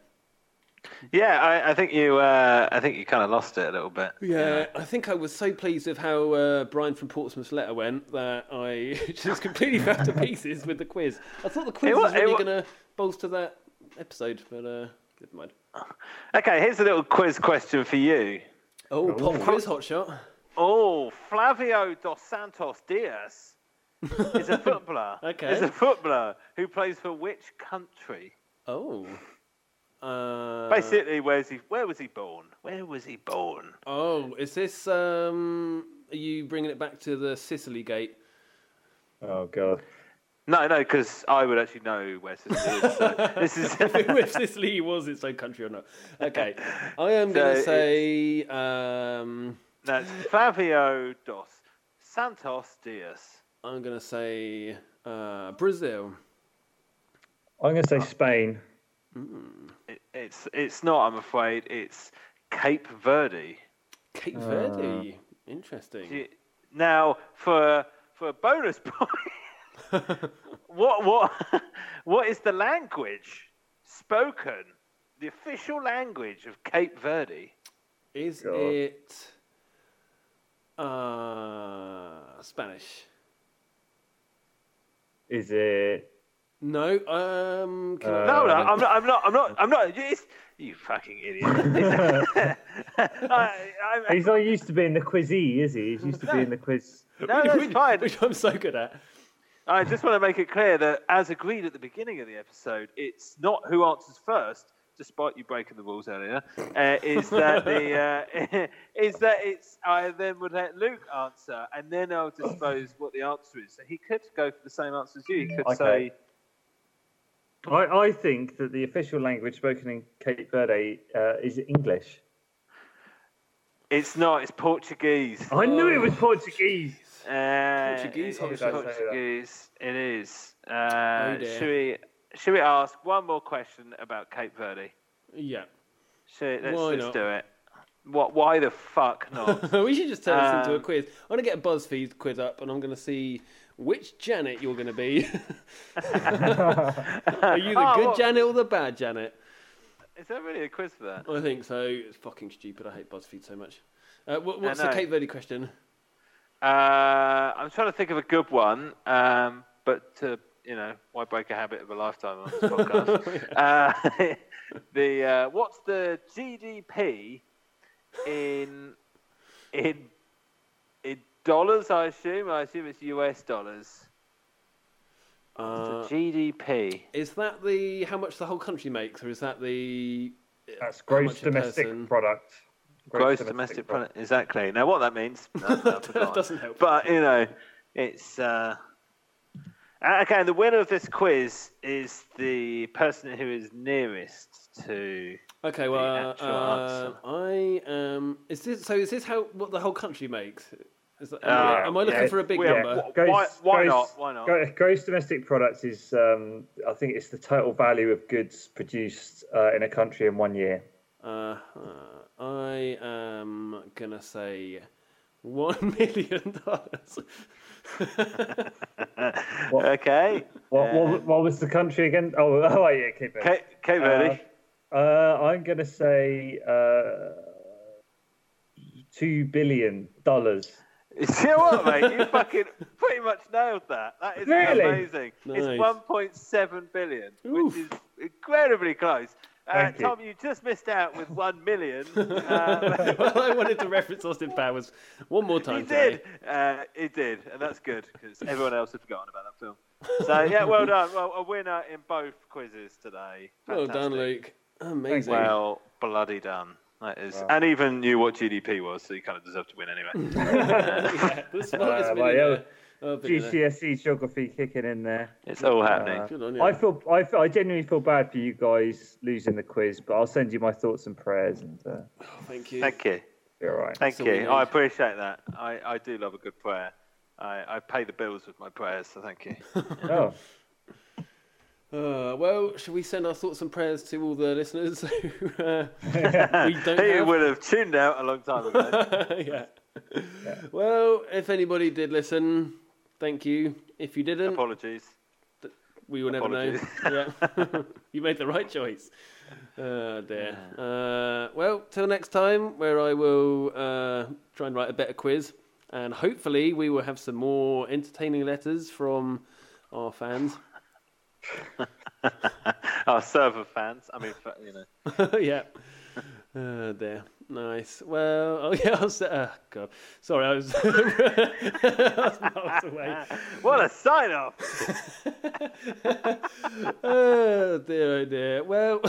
[SPEAKER 3] Yeah, I, I think you. Uh, I think you kind of lost it a little bit.
[SPEAKER 2] Yeah, I think I was so pleased with how uh, Brian from Portsmouth's letter went that I *laughs* just completely fell to pieces with the quiz. I thought the quiz
[SPEAKER 3] It wa-
[SPEAKER 2] was really going to bolster that episode, but uh, never mind.
[SPEAKER 3] Okay, here's a little quiz question for you.
[SPEAKER 2] Oh, pop quiz hot shot.
[SPEAKER 3] Oh, Flavio dos Santos Diaz *laughs* is a footballer.
[SPEAKER 2] Okay.
[SPEAKER 3] Is a footballer who plays for which country?
[SPEAKER 2] Oh. Uh,
[SPEAKER 3] Basically, where's he? Where was he born? Where was he born?
[SPEAKER 2] Oh, is this? Um, are you bringing it back to the Sicily gate?
[SPEAKER 4] Oh god.
[SPEAKER 3] No, no, because I would actually know where Sicily is. *laughs* So this is *laughs*
[SPEAKER 2] if Sicily was its own country or not. Okay, I am going to say. Um,
[SPEAKER 3] no, it's Flavio dos Santos Dias.
[SPEAKER 2] I'm gonna say uh, Brazil.
[SPEAKER 4] I'm going to say Spain.
[SPEAKER 3] It, it's it's not. I'm afraid it's Cape Verde.
[SPEAKER 2] Cape
[SPEAKER 4] Uh.
[SPEAKER 2] Verde. Interesting.
[SPEAKER 3] Now, for for a bonus *laughs* point, *laughs* what what *laughs* what is the language spoken? The official language of Cape Verde?
[SPEAKER 2] Is
[SPEAKER 4] God.
[SPEAKER 2] it uh, Spanish?
[SPEAKER 4] Is it?
[SPEAKER 2] No. Um. Can I-
[SPEAKER 3] No, no, I'm not. I'm not. I'm not. I'm not. It's, you fucking idiot! *laughs* I, I,
[SPEAKER 4] He's not used to being the quizzy, is he? He's used to being the quiz.
[SPEAKER 3] no, that's
[SPEAKER 2] which,
[SPEAKER 3] fine.
[SPEAKER 2] which I'm so good at.
[SPEAKER 3] I just want to make it clear that, as agreed at the beginning of the episode, it's not who answers first, despite you breaking the rules earlier. Uh, is that the uh, *laughs* is that it's I then would let Luke answer, and then I'll disclose what the answer is. So he could go for the same answer as you. He could
[SPEAKER 4] Okay.
[SPEAKER 3] say,
[SPEAKER 4] I, I think that the official language spoken in Cape Verde uh, is English.
[SPEAKER 3] "It's not. It's Portuguese."
[SPEAKER 4] I knew it was Portuguese.
[SPEAKER 3] Uh,
[SPEAKER 2] Portuguese,
[SPEAKER 3] it
[SPEAKER 2] how
[SPEAKER 3] is
[SPEAKER 2] should
[SPEAKER 4] I say that?
[SPEAKER 3] Portuguese. It is. Uh,
[SPEAKER 2] Oh,
[SPEAKER 3] should we? Should we ask one more question about Cape Verde?
[SPEAKER 2] Yeah.
[SPEAKER 3] Should, let's let's do it. What? Why the fuck *laughs* not?
[SPEAKER 2] we should just turn this into a
[SPEAKER 3] Um,
[SPEAKER 2] quiz. I'm gonna get a BuzzFeed quiz up, and I'm gonna see which Janet you're gonna be. *laughs* Are you the *laughs*
[SPEAKER 3] Oh,
[SPEAKER 2] good
[SPEAKER 3] what-
[SPEAKER 2] Janet or the bad Janet?
[SPEAKER 3] Is there really a quiz for that?
[SPEAKER 2] I think so. It's fucking stupid. I hate BuzzFeed so much. Uh, what, what's the. Cape Verde question?
[SPEAKER 3] Uh, I'm trying to think of a good one, um, but to, you know, why break a habit of a lifetime on this *laughs* podcast? uh, *laughs* the uh, what's the GDP in in in dollars? I assume. I assume it's US dollars.
[SPEAKER 2] Uh,
[SPEAKER 3] the GDP.
[SPEAKER 2] is that the how much the whole country makes, or is that the
[SPEAKER 4] That's gross domestic
[SPEAKER 2] person-
[SPEAKER 4] product.
[SPEAKER 3] Gross domestic product. Exactly. Now, what that means, no, no, I've *laughs*
[SPEAKER 2] That
[SPEAKER 3] forgotten.
[SPEAKER 2] doesn't help.
[SPEAKER 3] But you know, it's uh, okay. And the winner of this quiz is the person who is nearest to.
[SPEAKER 2] Okay, well,
[SPEAKER 3] actual
[SPEAKER 2] uh. I um, is this so? Is this how what the whole country makes? Is that, am,
[SPEAKER 3] Uh,
[SPEAKER 2] I, am I looking
[SPEAKER 4] yeah,
[SPEAKER 2] for a big
[SPEAKER 3] we-
[SPEAKER 2] number?
[SPEAKER 3] Wh- why- why not? Why not?
[SPEAKER 4] Gross domestic products is, um, I think, it's the total value of goods produced uh, in a country in one year.
[SPEAKER 2] Uh, I am gonna say one *laughs* million dollars.
[SPEAKER 3] Okay.
[SPEAKER 4] What,
[SPEAKER 3] Uh,
[SPEAKER 4] what, what was the country again? Oh, *laughs* oh yeah, keep it.
[SPEAKER 3] Cape, Cape Verde.
[SPEAKER 4] Uh, I'm going to say uh, two billion dollars. *laughs*
[SPEAKER 3] you know what, mate? You fucking pretty much nailed that. That is
[SPEAKER 4] Really?
[SPEAKER 3] amazing.
[SPEAKER 2] Nice.
[SPEAKER 3] It's 1.7 billion,
[SPEAKER 2] Oof.
[SPEAKER 3] which is incredibly close. Uh,
[SPEAKER 4] Thank you.
[SPEAKER 3] Tom, you just missed out with *laughs* one million. *laughs* Uh,
[SPEAKER 2] well, I wanted to reference Austin Powers one more time.
[SPEAKER 3] he did. Uh, he did, and that's good because *laughs* everyone else had forgotten about that film. So yeah, well done. Well, a winner in both quizzes today.
[SPEAKER 2] Well done, Luke. Amazing.
[SPEAKER 3] Well, bloody done. That is,
[SPEAKER 4] Wow.
[SPEAKER 3] and even knew what GDP was, so you kind of deserve to win anyway.
[SPEAKER 2] yeah, the smartest
[SPEAKER 4] Uh, well,
[SPEAKER 2] millionaire.
[SPEAKER 4] yeah.
[SPEAKER 2] Oh, billionaire.
[SPEAKER 4] GCSE geography kicking in there.
[SPEAKER 3] it's all happening.
[SPEAKER 4] Uh,
[SPEAKER 2] Good on you.
[SPEAKER 4] I feel, I feel, I genuinely feel bad for you guys losing the quiz, but I'll send you my thoughts and prayers, and uh,
[SPEAKER 2] Oh, thank you.
[SPEAKER 3] Thank you.
[SPEAKER 4] be all right.
[SPEAKER 3] Thank
[SPEAKER 2] That's all we
[SPEAKER 3] you. I appreciate that. I, I do love a good prayer. I, I pay the bills with my prayers, so thank you. *laughs*
[SPEAKER 4] Oh,
[SPEAKER 2] Uh, well, should we send our thoughts and prayers to all the listeners who *laughs* uh, *laughs* we don't
[SPEAKER 3] He
[SPEAKER 2] have?
[SPEAKER 3] would have tuned out a long time ago.
[SPEAKER 2] yeah. Well, if anybody did listen, thank you. If you didn't,
[SPEAKER 3] Apologies.
[SPEAKER 2] we will never know. Yeah, *laughs* you made the right choice. Oh dear. Uh, well, till next time, where I will uh, try and write a better quiz, and hopefully we will have some more entertaining letters from our fans. *laughs*
[SPEAKER 3] Our server fans. I mean, you know. *laughs*
[SPEAKER 2] yeah. Oh dear. Nice. Well, *laughs* oh yeah. I'll say, oh god. Sorry, I was, *laughs* I was miles away. *laughs*
[SPEAKER 3] What a sign off!
[SPEAKER 2] Oh dear, oh dear. Well,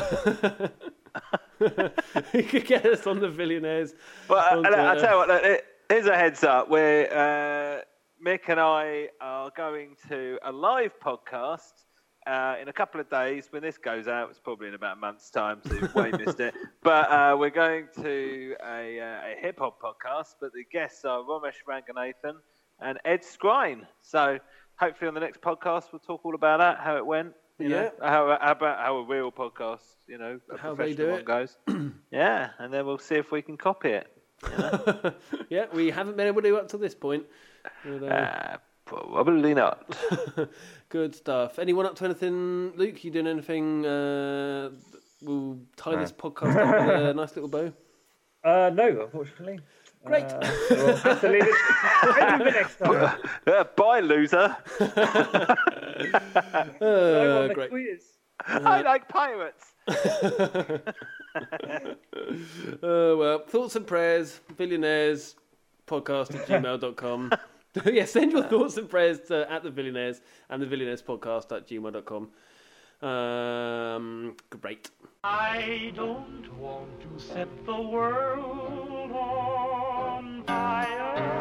[SPEAKER 2] you could get us on the Villianaires.
[SPEAKER 3] But uh,
[SPEAKER 2] on
[SPEAKER 3] I'll tell you what, look, it- here's a heads up. We're, uh, Mick and I are going to a live podcast uh, in a couple of days. When this goes out, it's probably in about a month's time, so you've way missed it. *laughs* But uh, we're going to a, uh, a hip hop podcast, but the guests are Romesh Ranganathan, and Ed Skrein. So hopefully on the next podcast we'll talk all about that, how it went. You
[SPEAKER 2] Yeah.
[SPEAKER 3] know, how, how about how a real podcast, you know,
[SPEAKER 2] How they do
[SPEAKER 3] one
[SPEAKER 2] it.
[SPEAKER 3] goes. *clears throat* yeah, and then we'll see if we can copy it. *laughs*
[SPEAKER 2] yeah, we haven't been able to do up to this point. But, uh,
[SPEAKER 3] Uh, probably not. *laughs*
[SPEAKER 2] Good stuff. Anyone up to anything, Luke? You doing anything? Uh, that will tie this podcast up with a *laughs* nice little bow.
[SPEAKER 4] Uh, no, unfortunately.
[SPEAKER 2] Great.
[SPEAKER 4] Uh, we'll have to leave it. Maybe the next time. *laughs*
[SPEAKER 3] Uh, bye, loser.
[SPEAKER 4] I
[SPEAKER 2] Uh, great.
[SPEAKER 4] quiz.
[SPEAKER 3] I like pirates.
[SPEAKER 2] Uh, well, thoughts and prayers, Villianaires podcast at gmail.com. *laughs* yeah, send your uh, thoughts and prayers to at the Villianaires and the Villianaires podcast at gmail.com. Um, great.
[SPEAKER 5] I don't want to set the world on fire.